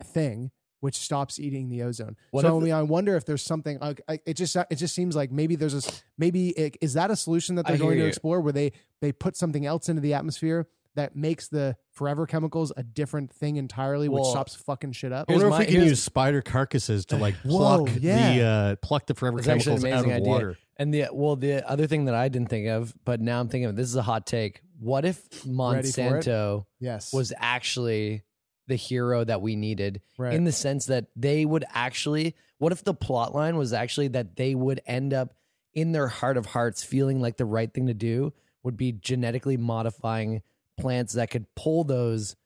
[SPEAKER 2] thing, which stops eating the ozone.
[SPEAKER 3] What
[SPEAKER 2] so I mean, I wonder if there's something. Like, it just it just seems like maybe there's a maybe it, is that a solution that they're going to explore where they they put something else into the atmosphere that makes the forever chemicals a different thing entirely, which
[SPEAKER 3] Well,
[SPEAKER 2] stops fucking shit up.
[SPEAKER 1] I wonder if
[SPEAKER 3] my-
[SPEAKER 1] we can
[SPEAKER 3] here's-
[SPEAKER 1] use spider carcasses to like <laughs>
[SPEAKER 2] Whoa,
[SPEAKER 1] pluck
[SPEAKER 2] yeah.
[SPEAKER 1] the uh, pluck the forever
[SPEAKER 3] It's actually
[SPEAKER 1] chemicals
[SPEAKER 3] an
[SPEAKER 1] out of
[SPEAKER 3] amazing idea.
[SPEAKER 1] water.
[SPEAKER 3] And the well, the other thing that I didn't think of, but now I'm thinking of this is a hot take. What if
[SPEAKER 2] Ready for it?
[SPEAKER 3] Monsanto
[SPEAKER 2] Yes,
[SPEAKER 3] was actually the hero that we needed
[SPEAKER 2] right.
[SPEAKER 3] in the sense that they would actually what if the plot line was actually that they would end up in their heart of hearts feeling like the right thing to do would be genetically modifying plants that could pull those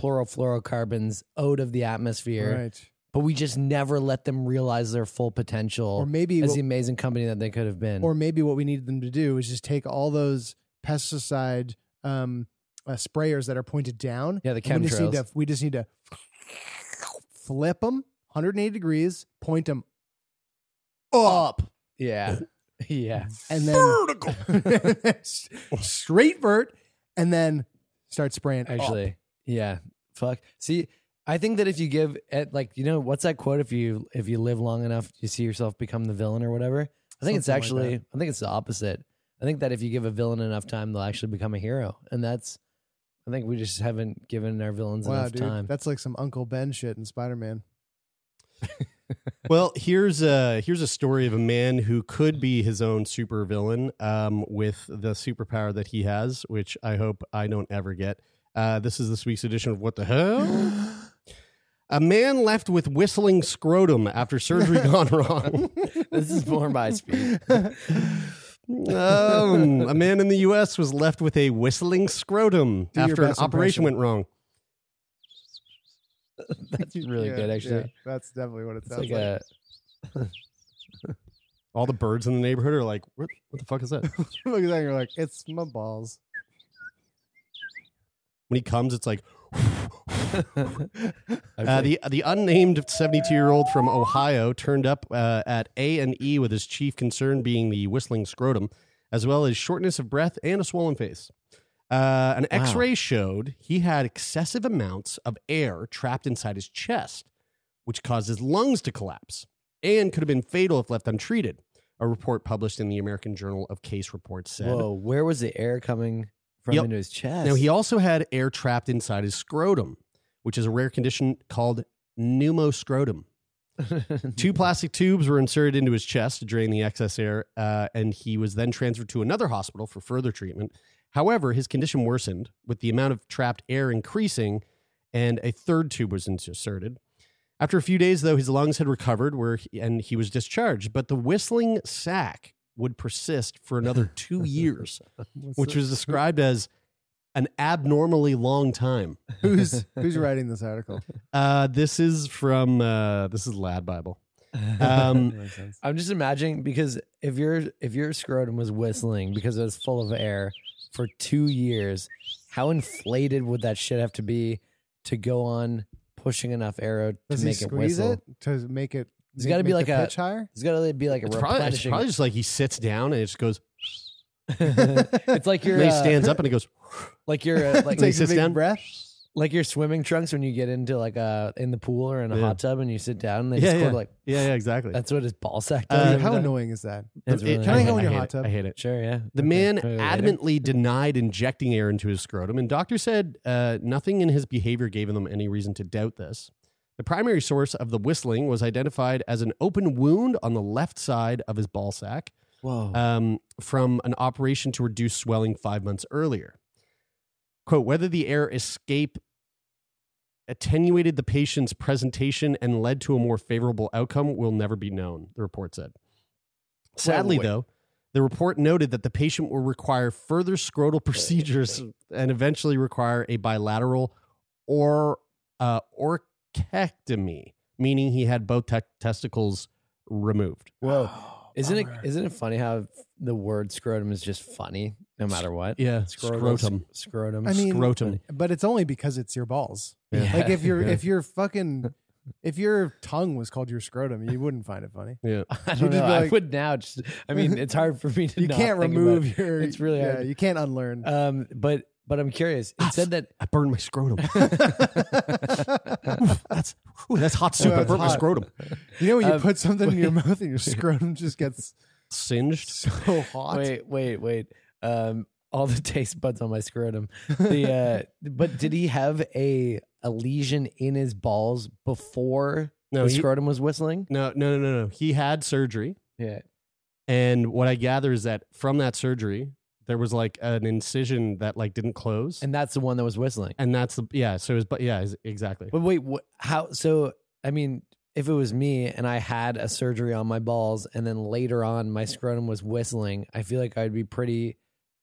[SPEAKER 3] chlorofluorocarbons out of the atmosphere
[SPEAKER 2] right.
[SPEAKER 3] but we just never let them realize their full potential
[SPEAKER 2] Or maybe
[SPEAKER 3] as
[SPEAKER 2] what-
[SPEAKER 3] the amazing company that they could have been.
[SPEAKER 2] Or maybe what we needed them to do is just take all those pesticide um, uh, sprayers that are pointed down.
[SPEAKER 3] yeah the
[SPEAKER 2] and we just need
[SPEAKER 3] chemtrails.
[SPEAKER 2] to we just need to flip them 180 degrees, point them up,
[SPEAKER 3] yeah. <laughs> Yeah.
[SPEAKER 2] And then vertical, <laughs> straight vert, and then start spraying. up.
[SPEAKER 3] Actually, yeah. Fuck. See, I think that if you give it like you know what's that quote? If you if you live long enough, you see yourself become the villain or whatever. I think it's
[SPEAKER 2] Something like
[SPEAKER 3] actually
[SPEAKER 2] that.
[SPEAKER 3] I think it's the opposite. I think that if you give a villain enough time, they'll actually become a hero, and that's. I think we just haven't given our villains
[SPEAKER 2] wow,
[SPEAKER 3] enough
[SPEAKER 2] dude,
[SPEAKER 3] time.
[SPEAKER 2] that's like some Uncle Ben shit in Spider Man.
[SPEAKER 1] Well, here's a here's a story of a man who could be his own supervillain um, with the superpower that he has, which I hope I don't ever get. Uh, this is this week's edition of What the Hell. A man left with whistling scrotum after surgery gone <laughs> wrong.
[SPEAKER 3] this is more my speed.
[SPEAKER 1] um, a man in the U.S. was left with a whistling scrotum
[SPEAKER 2] Do
[SPEAKER 1] after an operation
[SPEAKER 2] impression.
[SPEAKER 1] went wrong. <laughs>
[SPEAKER 3] That's really
[SPEAKER 2] Yeah,
[SPEAKER 3] good, actually.
[SPEAKER 2] yeah, that's definitely what it
[SPEAKER 3] It's
[SPEAKER 2] sounds
[SPEAKER 3] like
[SPEAKER 2] like.
[SPEAKER 3] a <laughs>
[SPEAKER 1] All the birds in the neighborhood are like, "What, what the fuck is that?" <laughs>
[SPEAKER 2] Look at that, you're like, it's my balls.
[SPEAKER 1] when he comes, it's like. Uh, the the unnamed 72 year old from Ohio turned up uh, at A and E with his chief concern being the whistling scrotum, as well as shortness of breath and a swollen face. Uh, an
[SPEAKER 3] Wow.
[SPEAKER 1] X-ray showed he had excessive amounts of air trapped inside his chest, which caused his lungs to collapse and could have been fatal if left untreated. A report published in the American Journal of Case Reports said.
[SPEAKER 3] Whoa, where was the air coming from
[SPEAKER 1] Yep.
[SPEAKER 3] into his chest?
[SPEAKER 1] Now, he also had air trapped inside his scrotum, which is a rare condition called pneumoscrotum. <laughs> Two plastic tubes were inserted into his chest to drain the excess air, uh, and he was then transferred to another hospital for further treatment. However, his condition worsened with the amount of trapped air increasing, and a third tube was inserted. After a few days, though, his lungs had recovered, where he, and he was discharged. But the whistling sac would persist for another <laughs> two years, which was described as an abnormally long time. <laughs>
[SPEAKER 2] Who's <laughs> who's writing this article?
[SPEAKER 1] Uh, this is from uh, this is Lad Bible. Um,
[SPEAKER 3] I'm just imagining because if your if your scrotum was whistling because it was full of air for two years, how inflated would that shit have to be to go on pushing enough arrow out to
[SPEAKER 2] Does he
[SPEAKER 3] make it
[SPEAKER 2] squeeze
[SPEAKER 3] whistle?
[SPEAKER 2] it to make it?
[SPEAKER 3] It's gotta be like a-
[SPEAKER 2] pitch higher.
[SPEAKER 3] It's got to be like a
[SPEAKER 1] it's, probably, it's
[SPEAKER 3] replenishing.
[SPEAKER 1] probably just like he sits down and it just goes. <laughs>
[SPEAKER 3] it's like your <laughs>
[SPEAKER 1] And then he
[SPEAKER 3] uh,
[SPEAKER 1] stands up and he goes.
[SPEAKER 3] like your uh, <laughs> like
[SPEAKER 1] he
[SPEAKER 2] Takes a
[SPEAKER 1] sits
[SPEAKER 2] big
[SPEAKER 1] down.
[SPEAKER 2] breath.
[SPEAKER 3] Like your swimming trunks when you get into like a in the pool or in a
[SPEAKER 1] Yeah.
[SPEAKER 3] hot tub and you sit down and they
[SPEAKER 1] Yeah,
[SPEAKER 3] just
[SPEAKER 1] yeah.
[SPEAKER 3] go like
[SPEAKER 1] Yeah, yeah, exactly.
[SPEAKER 3] that's what his ball sack
[SPEAKER 1] Uh,
[SPEAKER 3] does.
[SPEAKER 2] Dude,
[SPEAKER 3] every
[SPEAKER 2] how
[SPEAKER 3] time.
[SPEAKER 2] annoying is that?
[SPEAKER 3] It's
[SPEAKER 1] It-
[SPEAKER 3] really
[SPEAKER 2] Can I
[SPEAKER 1] hate-
[SPEAKER 2] go in your
[SPEAKER 1] hate
[SPEAKER 2] hot
[SPEAKER 1] it.
[SPEAKER 2] tub?
[SPEAKER 1] I hate it.
[SPEAKER 3] Sure, yeah.
[SPEAKER 1] The
[SPEAKER 3] Okay.
[SPEAKER 1] man
[SPEAKER 3] Maybe later.
[SPEAKER 1] adamantly denied injecting air into his scrotum, and doctors said uh, nothing in his behavior gave them any reason to doubt this. The primary source of the whistling was identified as an open wound on the left side of his ball sack
[SPEAKER 3] Whoa.
[SPEAKER 1] um, from an operation to reduce swelling five months earlier. Quote, whether the air escape attenuated the patient's presentation and led to a more favorable outcome will never be known, the report said. Sadly,
[SPEAKER 3] wait.
[SPEAKER 1] though, the report noted that the patient will require further scrotal procedures and eventually require a bilateral or uh, orchiectomy, meaning he had both te- testicles removed.
[SPEAKER 3] Whoa. Isn't it isn't it funny how the word scrotum is just funny no matter what?
[SPEAKER 1] Yeah,
[SPEAKER 3] Scrotal,
[SPEAKER 1] scrotum.
[SPEAKER 3] Scrotum.
[SPEAKER 2] I mean,
[SPEAKER 1] Scrotum.
[SPEAKER 2] but it's only because it's your balls.
[SPEAKER 3] Yeah.
[SPEAKER 2] Like if you're <laughs>
[SPEAKER 3] Yeah.
[SPEAKER 2] if you're fucking If your tongue was called your scrotum, you wouldn't find it funny.
[SPEAKER 1] Yeah. <laughs>
[SPEAKER 3] I
[SPEAKER 2] You'd
[SPEAKER 3] don't
[SPEAKER 2] just
[SPEAKER 3] know.
[SPEAKER 2] be
[SPEAKER 3] I
[SPEAKER 2] like-
[SPEAKER 3] would now. Just, I mean, it's hard for me to. <laughs>
[SPEAKER 2] You
[SPEAKER 3] not
[SPEAKER 2] can't
[SPEAKER 3] think
[SPEAKER 2] remove
[SPEAKER 3] about-
[SPEAKER 2] your.
[SPEAKER 3] It's really
[SPEAKER 2] yeah,
[SPEAKER 3] hard.
[SPEAKER 2] You can't unlearn.
[SPEAKER 3] Um, but but I'm curious. It said that
[SPEAKER 1] I burned my scrotum. Oof, that's ooh, that's hot soup. I
[SPEAKER 2] that's
[SPEAKER 1] burnt my scrotum.
[SPEAKER 2] you know when you
[SPEAKER 3] um,
[SPEAKER 2] put something in your mouth and your scrotum just gets
[SPEAKER 1] Singed.
[SPEAKER 2] so hot.
[SPEAKER 3] Wait, wait, wait. Um, all the <laughs> taste buds on my scrotum. The uh, <laughs> but did he have a a lesion in his balls before
[SPEAKER 1] No,
[SPEAKER 3] the
[SPEAKER 1] he-
[SPEAKER 3] scrotum was whistling?
[SPEAKER 1] No, no, no, no, no. He had surgery,
[SPEAKER 3] Yeah.
[SPEAKER 1] and what I gather is that from that surgery, there was like an incision that like didn't close,
[SPEAKER 3] And that's the one that was whistling.
[SPEAKER 1] and that's the yeah. So it was, but yeah, exactly.
[SPEAKER 3] But wait, what, how? So I mean, if it was me and I had a surgery on my balls, and then later on my scrotum was whistling, I feel like I'd be pretty,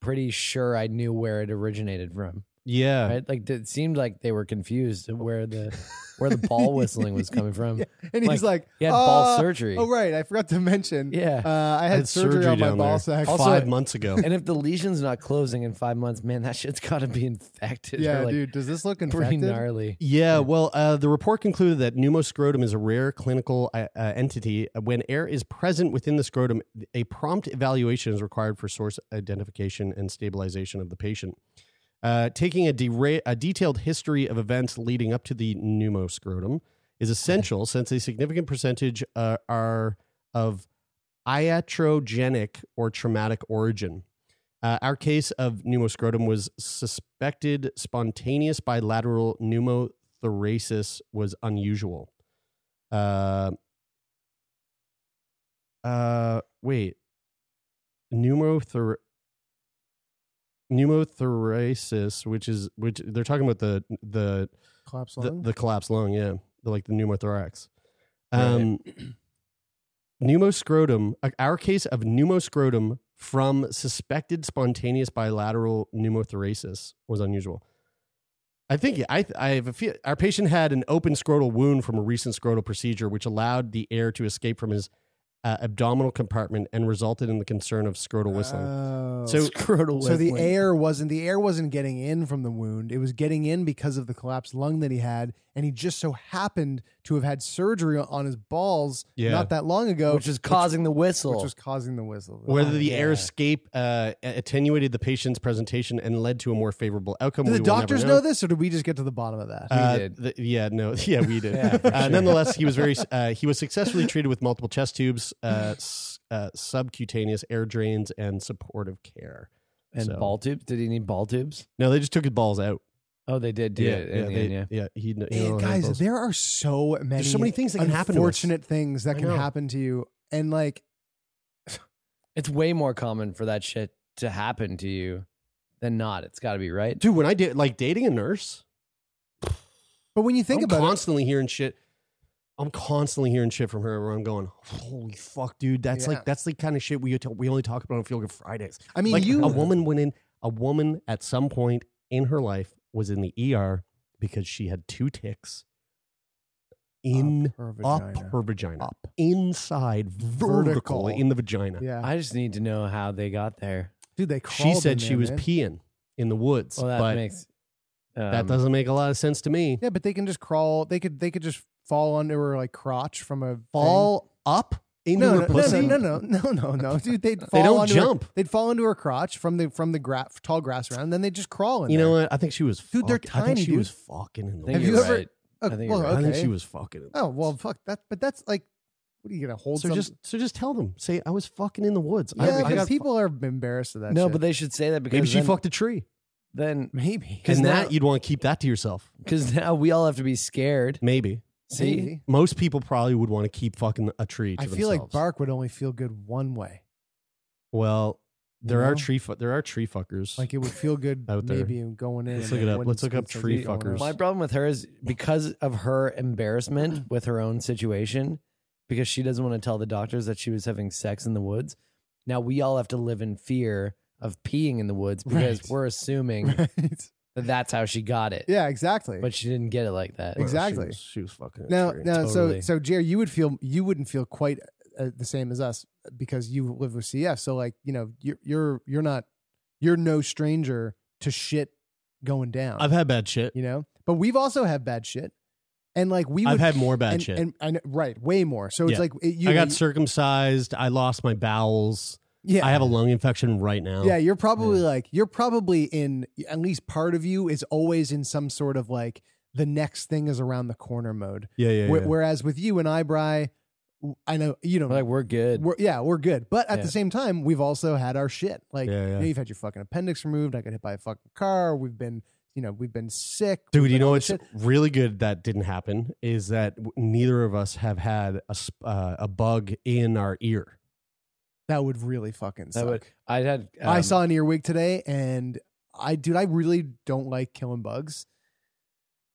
[SPEAKER 3] pretty sure I knew where it originated from.
[SPEAKER 1] Yeah,
[SPEAKER 3] Right? Like it seemed like they were confused where the <laughs> where the ball whistling was coming from.
[SPEAKER 2] Yeah. And he's like,
[SPEAKER 3] he had ball
[SPEAKER 2] "Uh,
[SPEAKER 3] surgery.
[SPEAKER 2] Oh, right. I forgot to mention.
[SPEAKER 3] Yeah.
[SPEAKER 2] Uh, I
[SPEAKER 1] I
[SPEAKER 2] had, surgery, on my ball
[SPEAKER 1] there
[SPEAKER 2] sack.
[SPEAKER 3] Also-
[SPEAKER 1] five months ago.
[SPEAKER 3] And if the lesion's not closing in five months, man, that shit's got to be infected.
[SPEAKER 2] yeah,
[SPEAKER 3] like
[SPEAKER 2] dude. Does this look infected?
[SPEAKER 3] pretty
[SPEAKER 2] infected?
[SPEAKER 3] gnarly.
[SPEAKER 1] Yeah, well, uh, the report concluded that pneumoscrotum is a rare clinical uh, uh, entity. When air is present within the scrotum, a prompt evaluation is required for source identification and stabilization of the patient. Uh, taking a, dera- a detailed history of events leading up to the pneumoscrotum is essential since a significant percentage uh, are of iatrogenic or traumatic origin. Uh, our case of pneumoscrotum was suspected spontaneous bilateral pneumothoraces was unusual. Uh, uh, wait, pneumothor pneumothoraces, which is which they're talking about the the
[SPEAKER 2] Collapse
[SPEAKER 1] the,
[SPEAKER 2] lung?
[SPEAKER 1] the collapsed lung, yeah, the, like the pneumothorax. Um, pneumoscrotum, uh, our case of pneumoscrotum from suspected spontaneous bilateral pneumothoraces was unusual. I think I I have a feel our patient had an open scrotal wound from a recent scrotal procedure, which allowed the air to escape from his uh, abdominal compartment and resulted in the concern of scrotal whistling.
[SPEAKER 2] Oh.
[SPEAKER 1] So- <laughs>
[SPEAKER 3] Scrotal
[SPEAKER 2] so the
[SPEAKER 3] whistling.
[SPEAKER 2] air wasn't the air wasn't getting in from the wound. It was getting in because of the collapsed lung that he had, and he just so happened to have had surgery on his balls
[SPEAKER 1] Yeah.
[SPEAKER 2] not that long ago,
[SPEAKER 3] which is causing the whistle.
[SPEAKER 2] which was causing the whistle.
[SPEAKER 1] Whether the air escape uh, attenuated the patient's presentation and led to a more favorable outcome.
[SPEAKER 2] Did
[SPEAKER 1] we
[SPEAKER 2] the
[SPEAKER 1] will never
[SPEAKER 2] doctors
[SPEAKER 1] know
[SPEAKER 2] know this, or did we just get to the bottom of that?
[SPEAKER 1] Uh,
[SPEAKER 3] did.
[SPEAKER 1] the- yeah, no, <laughs> yeah, we did. <laughs>
[SPEAKER 3] Yeah, for
[SPEAKER 1] uh. Nonetheless, he was very. Uh, he was successfully treated with multiple chest tubes, uh, s- uh, subcutaneous air drains, and supportive care.
[SPEAKER 3] and
[SPEAKER 1] so-
[SPEAKER 3] ball tubes? Did he need ball tubes?
[SPEAKER 1] No, they just took his balls out.
[SPEAKER 3] Oh, they did do
[SPEAKER 1] yeah,
[SPEAKER 3] it.
[SPEAKER 1] yeah,
[SPEAKER 3] the
[SPEAKER 1] they-
[SPEAKER 3] end, yeah.
[SPEAKER 1] yeah. He, he
[SPEAKER 2] Man,
[SPEAKER 1] don't
[SPEAKER 2] guys,
[SPEAKER 1] balls.
[SPEAKER 2] there are so many,
[SPEAKER 1] so many things that can happen to
[SPEAKER 2] unfortunate things that
[SPEAKER 1] I
[SPEAKER 2] can
[SPEAKER 1] know.
[SPEAKER 2] happen to you, and like, <sighs>
[SPEAKER 3] It's way more common for that shit to happen to you than not. It's got to be right.
[SPEAKER 1] dude. When I did like dating a nurse,
[SPEAKER 2] but when you think
[SPEAKER 1] I'm
[SPEAKER 2] about
[SPEAKER 1] constantly hearing shit. I'm constantly hearing shit from her where I'm going, holy fuck, dude. That's
[SPEAKER 2] Yeah.
[SPEAKER 1] like that's the kind of shit we we only talk about on Feel Good Fridays.
[SPEAKER 2] I mean,
[SPEAKER 1] like
[SPEAKER 2] you
[SPEAKER 1] a woman went in a woman at some point in her life was in the ER because she had two ticks in
[SPEAKER 2] her
[SPEAKER 1] up
[SPEAKER 2] vagina.
[SPEAKER 1] her vagina
[SPEAKER 2] Up.
[SPEAKER 1] inside vertical,
[SPEAKER 2] Vertical.
[SPEAKER 1] in the vagina.
[SPEAKER 2] Yeah,
[SPEAKER 3] I just need to know how they got there.
[SPEAKER 2] dude, they. Crawled.
[SPEAKER 1] She said
[SPEAKER 2] in
[SPEAKER 1] she was
[SPEAKER 2] man.
[SPEAKER 1] peeing in the woods,
[SPEAKER 3] Well, that
[SPEAKER 1] but
[SPEAKER 3] makes
[SPEAKER 1] that
[SPEAKER 3] um,
[SPEAKER 1] doesn't make a lot of sense to me.
[SPEAKER 2] Yeah, but they can just crawl. They could. They could just fall under her like crotch from a thing.
[SPEAKER 1] Fall up into
[SPEAKER 2] No,
[SPEAKER 1] her
[SPEAKER 2] no, no,
[SPEAKER 1] pussy.
[SPEAKER 2] no, no, no, no, no, no, dude. They'd fall
[SPEAKER 1] don't
[SPEAKER 2] onto her-
[SPEAKER 1] jump.
[SPEAKER 2] they'd fall into her crotch from the from the gra- tall grass around. and Then they just crawl in.
[SPEAKER 1] You know what? I think she was.
[SPEAKER 2] Dude, they're
[SPEAKER 1] fucked. I think she
[SPEAKER 2] dude.
[SPEAKER 1] was fucking in the
[SPEAKER 3] think
[SPEAKER 2] Have you ever-
[SPEAKER 3] right.
[SPEAKER 2] Oh,
[SPEAKER 3] I think
[SPEAKER 2] well,
[SPEAKER 3] you're right.
[SPEAKER 1] I think she was fucking. In the
[SPEAKER 2] Oh well, fuck that. But that's like, what are you gonna hold?
[SPEAKER 1] So
[SPEAKER 2] some,
[SPEAKER 1] just so just tell them. Say I was fucking in the woods.
[SPEAKER 2] Yeah,
[SPEAKER 1] I,
[SPEAKER 2] because
[SPEAKER 1] got,
[SPEAKER 2] people are embarrassed of that.
[SPEAKER 3] No,
[SPEAKER 2] shit.
[SPEAKER 3] but they should say that because
[SPEAKER 1] maybe she
[SPEAKER 3] then,
[SPEAKER 1] fucked a tree.
[SPEAKER 3] then
[SPEAKER 2] maybe
[SPEAKER 3] Because
[SPEAKER 1] And
[SPEAKER 3] now-
[SPEAKER 1] that you'd want to keep that to yourself.
[SPEAKER 3] because now we all have to be scared.
[SPEAKER 1] Maybe
[SPEAKER 3] See,
[SPEAKER 2] Maybe.
[SPEAKER 1] most people probably would want to keep fucking a tree. To
[SPEAKER 2] I feel like
[SPEAKER 1] themselves.
[SPEAKER 2] bark would only feel good one way.
[SPEAKER 1] Well, there
[SPEAKER 2] You
[SPEAKER 1] are tree fu- there are tree fuckers.
[SPEAKER 2] Like it would feel good <laughs>
[SPEAKER 1] Out there.
[SPEAKER 2] maybe going in.
[SPEAKER 1] Let's look it up. Let's look up tree fuckers.
[SPEAKER 2] out.
[SPEAKER 3] my problem with her is because of her embarrassment <clears throat> with her own situation, because she doesn't want to tell the doctors that she was having sex in the woods. Now we all have to live in fear of peeing in the woods because
[SPEAKER 2] Right.
[SPEAKER 3] we're assuming <laughs>
[SPEAKER 2] Right.
[SPEAKER 3] That that's how she got it.
[SPEAKER 2] Yeah, exactly.
[SPEAKER 3] But she didn't get it like that.
[SPEAKER 2] Exactly.
[SPEAKER 1] She was, she was fucking. a
[SPEAKER 2] now,
[SPEAKER 1] tree.
[SPEAKER 2] now,
[SPEAKER 3] Totally.
[SPEAKER 2] so so Jerry, you would feel you wouldn't feel quite uh, the same as us because you live with CF. So like you know you're you're you're not you're no stranger to shit going down.
[SPEAKER 1] I've had bad shit.
[SPEAKER 2] you know, but we've also had bad shit, and like we
[SPEAKER 1] I've had more bad
[SPEAKER 2] and,
[SPEAKER 1] shit.
[SPEAKER 2] and, and right way more. So it's
[SPEAKER 1] Yeah.
[SPEAKER 2] like it, you
[SPEAKER 1] I got
[SPEAKER 2] you-
[SPEAKER 1] circumcised. I lost my bowels.
[SPEAKER 2] Yeah.
[SPEAKER 1] I have a lung infection right now.
[SPEAKER 2] Yeah, you're probably like you're probably in at least part of you is always in some sort of like the next thing is around the corner mode.
[SPEAKER 1] Yeah, yeah,
[SPEAKER 2] Where-
[SPEAKER 1] yeah.
[SPEAKER 2] Whereas with you and I, Bry, I know you know
[SPEAKER 3] Like we're good.
[SPEAKER 2] we're, yeah, we're good. But at
[SPEAKER 3] Yeah.
[SPEAKER 2] the same time, we've also had our shit. Like
[SPEAKER 1] Yeah,
[SPEAKER 2] you know, you've had your fucking appendix removed. I got hit by a fucking car. We've been you know we've been sick.
[SPEAKER 1] Dude,
[SPEAKER 2] We've
[SPEAKER 1] you know
[SPEAKER 2] all
[SPEAKER 1] what's
[SPEAKER 2] shit.
[SPEAKER 1] really good that didn't happen is that neither of us have had a uh, a bug in our ear.
[SPEAKER 2] That would really fucking
[SPEAKER 3] That
[SPEAKER 2] suck.
[SPEAKER 3] would, I had.
[SPEAKER 2] I
[SPEAKER 3] um,
[SPEAKER 2] saw an earwig today, and I dude, I really don't like killing bugs.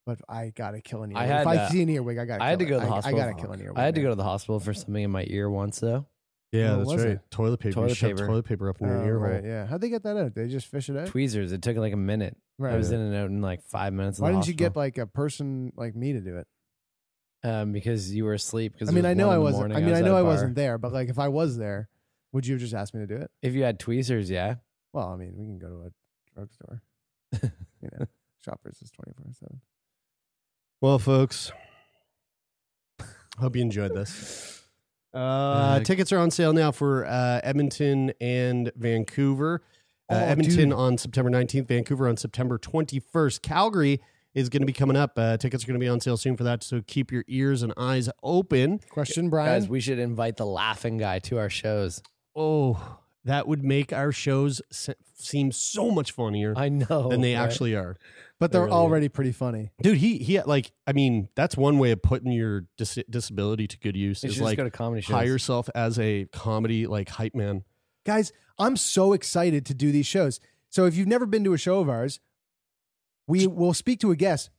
[SPEAKER 2] But I gotta kill an earwig.
[SPEAKER 3] I had,
[SPEAKER 2] if I
[SPEAKER 3] uh,
[SPEAKER 2] see an earwig, I gotta.
[SPEAKER 3] I had to go
[SPEAKER 2] it.
[SPEAKER 3] to the
[SPEAKER 2] I-
[SPEAKER 3] hospital.
[SPEAKER 2] I, gotta kill an earwig.
[SPEAKER 3] I had to go to the hospital for something in my ear once though.
[SPEAKER 1] Yeah,
[SPEAKER 2] What
[SPEAKER 1] that's right.
[SPEAKER 2] it?
[SPEAKER 1] Toilet paper.
[SPEAKER 3] Toilet paper.
[SPEAKER 1] toilet paper up in your
[SPEAKER 2] Oh,
[SPEAKER 1] ear
[SPEAKER 2] right,
[SPEAKER 1] hole.
[SPEAKER 2] yeah. How'd they get that out? They just fish it out.
[SPEAKER 3] Tweezers. It took like a minute.
[SPEAKER 2] Right.
[SPEAKER 3] I was in and out in like five minutes.
[SPEAKER 2] Why
[SPEAKER 3] the
[SPEAKER 2] didn't you get like a person like me to do it?
[SPEAKER 3] Um, because you were asleep. Because
[SPEAKER 2] I mean, I know I
[SPEAKER 3] was.
[SPEAKER 2] wasn't. I mean, I know I wasn't there, but like if I was there, would you have just asked me to do it?
[SPEAKER 3] If you had tweezers, yeah.
[SPEAKER 2] Well, I mean, we can go to a drugstore. <laughs> you know, shoppers is twenty four seven.
[SPEAKER 1] Well, folks, hope you enjoyed this. <laughs> Uh,
[SPEAKER 3] Uh,
[SPEAKER 1] tickets are on sale now for uh, Edmonton and Vancouver. Uh,
[SPEAKER 2] Oh,
[SPEAKER 1] Edmonton
[SPEAKER 2] dude.
[SPEAKER 1] on September 19th, Vancouver on September 21st. Calgary is going to be coming up. Uh, tickets are going to be on sale soon for that, so keep your ears and eyes open.
[SPEAKER 2] Question, Brian.
[SPEAKER 3] Guys, we should invite the laughing guy to our shows.
[SPEAKER 1] Oh, that would make our shows se- seem so much funnier
[SPEAKER 3] I know
[SPEAKER 1] than they
[SPEAKER 3] right?
[SPEAKER 1] actually are.
[SPEAKER 2] but they're
[SPEAKER 1] really-
[SPEAKER 2] already pretty funny.
[SPEAKER 1] Dude, he he like I mean, that's one way of putting your dis- disability to good use
[SPEAKER 3] You
[SPEAKER 1] is
[SPEAKER 3] should just
[SPEAKER 1] like
[SPEAKER 3] go to comedy shows.
[SPEAKER 1] hire yourself as a comedy like hype man.
[SPEAKER 2] Guys, I'm so excited to do these shows. So if you've never been to a show of ours, we will speak to a guest,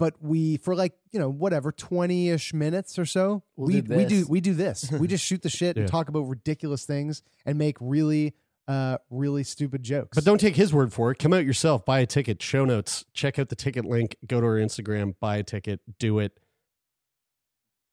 [SPEAKER 2] but we for like, you know, whatever, 20-ish minutes or so,
[SPEAKER 3] We'll
[SPEAKER 2] we
[SPEAKER 3] do
[SPEAKER 2] we do
[SPEAKER 3] this.
[SPEAKER 2] we do this. we <laughs> just shoot the shit and
[SPEAKER 1] Yeah.
[SPEAKER 2] talk about ridiculous things and make really uh really stupid jokes.
[SPEAKER 1] But don't take his word for it. Come out yourself, buy a ticket, show notes, check out the ticket link, go to our Instagram, buy a ticket, do it.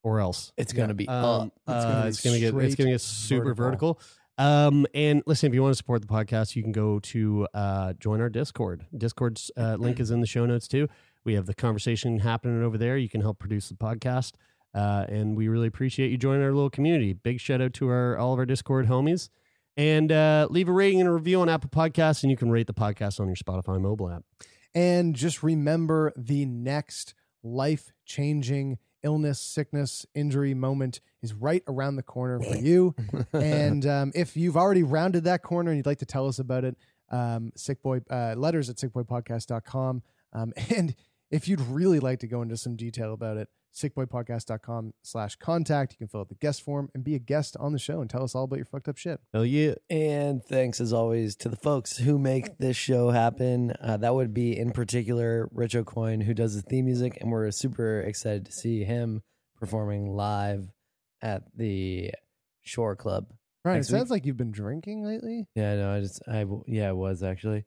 [SPEAKER 1] Or else.
[SPEAKER 3] It's gonna be
[SPEAKER 1] Um,
[SPEAKER 3] up.
[SPEAKER 2] It's gonna
[SPEAKER 1] uh,
[SPEAKER 2] be
[SPEAKER 1] it's gonna get it's gonna get super
[SPEAKER 2] vertical.
[SPEAKER 1] vertical. Um, and listen, if you want to support the podcast, you can go to uh, join our Discord. Discord's uh, link is in the show notes too. We have the conversation happening over there. You can help produce the podcast, uh, and we really appreciate you joining our little community. Big shout out to our all of our Discord homies, and uh, leave a rating and a review on Apple Podcasts, and you can rate the podcast on your Spotify mobile app.
[SPEAKER 2] And just remember the next life changing illness, sickness, injury moment is right around the corner for you. <laughs> and um, if you've already rounded that corner and you'd like to tell us about it, um, sick boy uh, letters at sickboypodcast.com. Um, <laughs> and if you'd really like to go into some detail about it, sickboypodcast.com slash contact. You can fill out the guest form and be a guest on the show and tell us all about your fucked up shit.
[SPEAKER 1] Hell yeah!
[SPEAKER 3] And thanks as always to the folks who make this show happen. Uh, that would be in particular Rich Aucoin, who does the theme music, and we're super excited to see him performing live at the Shore Club. Right.
[SPEAKER 2] It sounds
[SPEAKER 3] week.
[SPEAKER 2] like you've been drinking lately.
[SPEAKER 3] Yeah, no, I just, I, yeah, I was actually.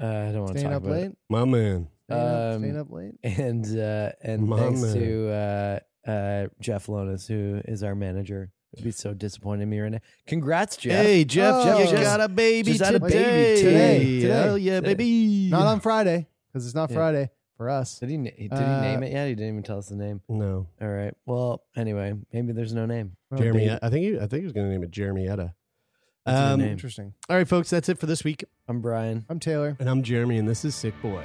[SPEAKER 3] Uh, I don't want to talk
[SPEAKER 2] up
[SPEAKER 3] about
[SPEAKER 2] late.
[SPEAKER 3] it.
[SPEAKER 1] My man.
[SPEAKER 2] Staying, up,
[SPEAKER 3] Um,
[SPEAKER 2] staying up late.
[SPEAKER 3] And uh, and
[SPEAKER 1] My
[SPEAKER 3] thanks
[SPEAKER 1] man.
[SPEAKER 3] to uh, uh, Jeff Lonis, who is our manager. It would be so disappointed in me right now. Congrats, Jeff.
[SPEAKER 1] Hey Jeff,
[SPEAKER 2] Oh.
[SPEAKER 1] you
[SPEAKER 2] Jeff
[SPEAKER 1] got a baby
[SPEAKER 3] just had a
[SPEAKER 1] today.
[SPEAKER 3] baby
[SPEAKER 2] today. Today.
[SPEAKER 1] Hell yeah, baby.
[SPEAKER 2] Not on Friday because it's not
[SPEAKER 3] Yeah.
[SPEAKER 2] Friday for us.
[SPEAKER 3] Did he na- did
[SPEAKER 2] Uh,
[SPEAKER 3] name it yet? He didn't even tell us the name.
[SPEAKER 1] No,
[SPEAKER 3] All right. Well, anyway, maybe there's no name.
[SPEAKER 2] Oh,
[SPEAKER 1] Jeremy.
[SPEAKER 2] baby.
[SPEAKER 1] I think he, I think he was going to name it Jeremy Etta.
[SPEAKER 3] That's a good
[SPEAKER 1] Um.
[SPEAKER 2] Interesting.
[SPEAKER 1] all right, folks, that's it for this week.
[SPEAKER 3] I'm Brian.
[SPEAKER 2] I'm Taylor.
[SPEAKER 1] And I'm Jeremy, and this is Sick Boy.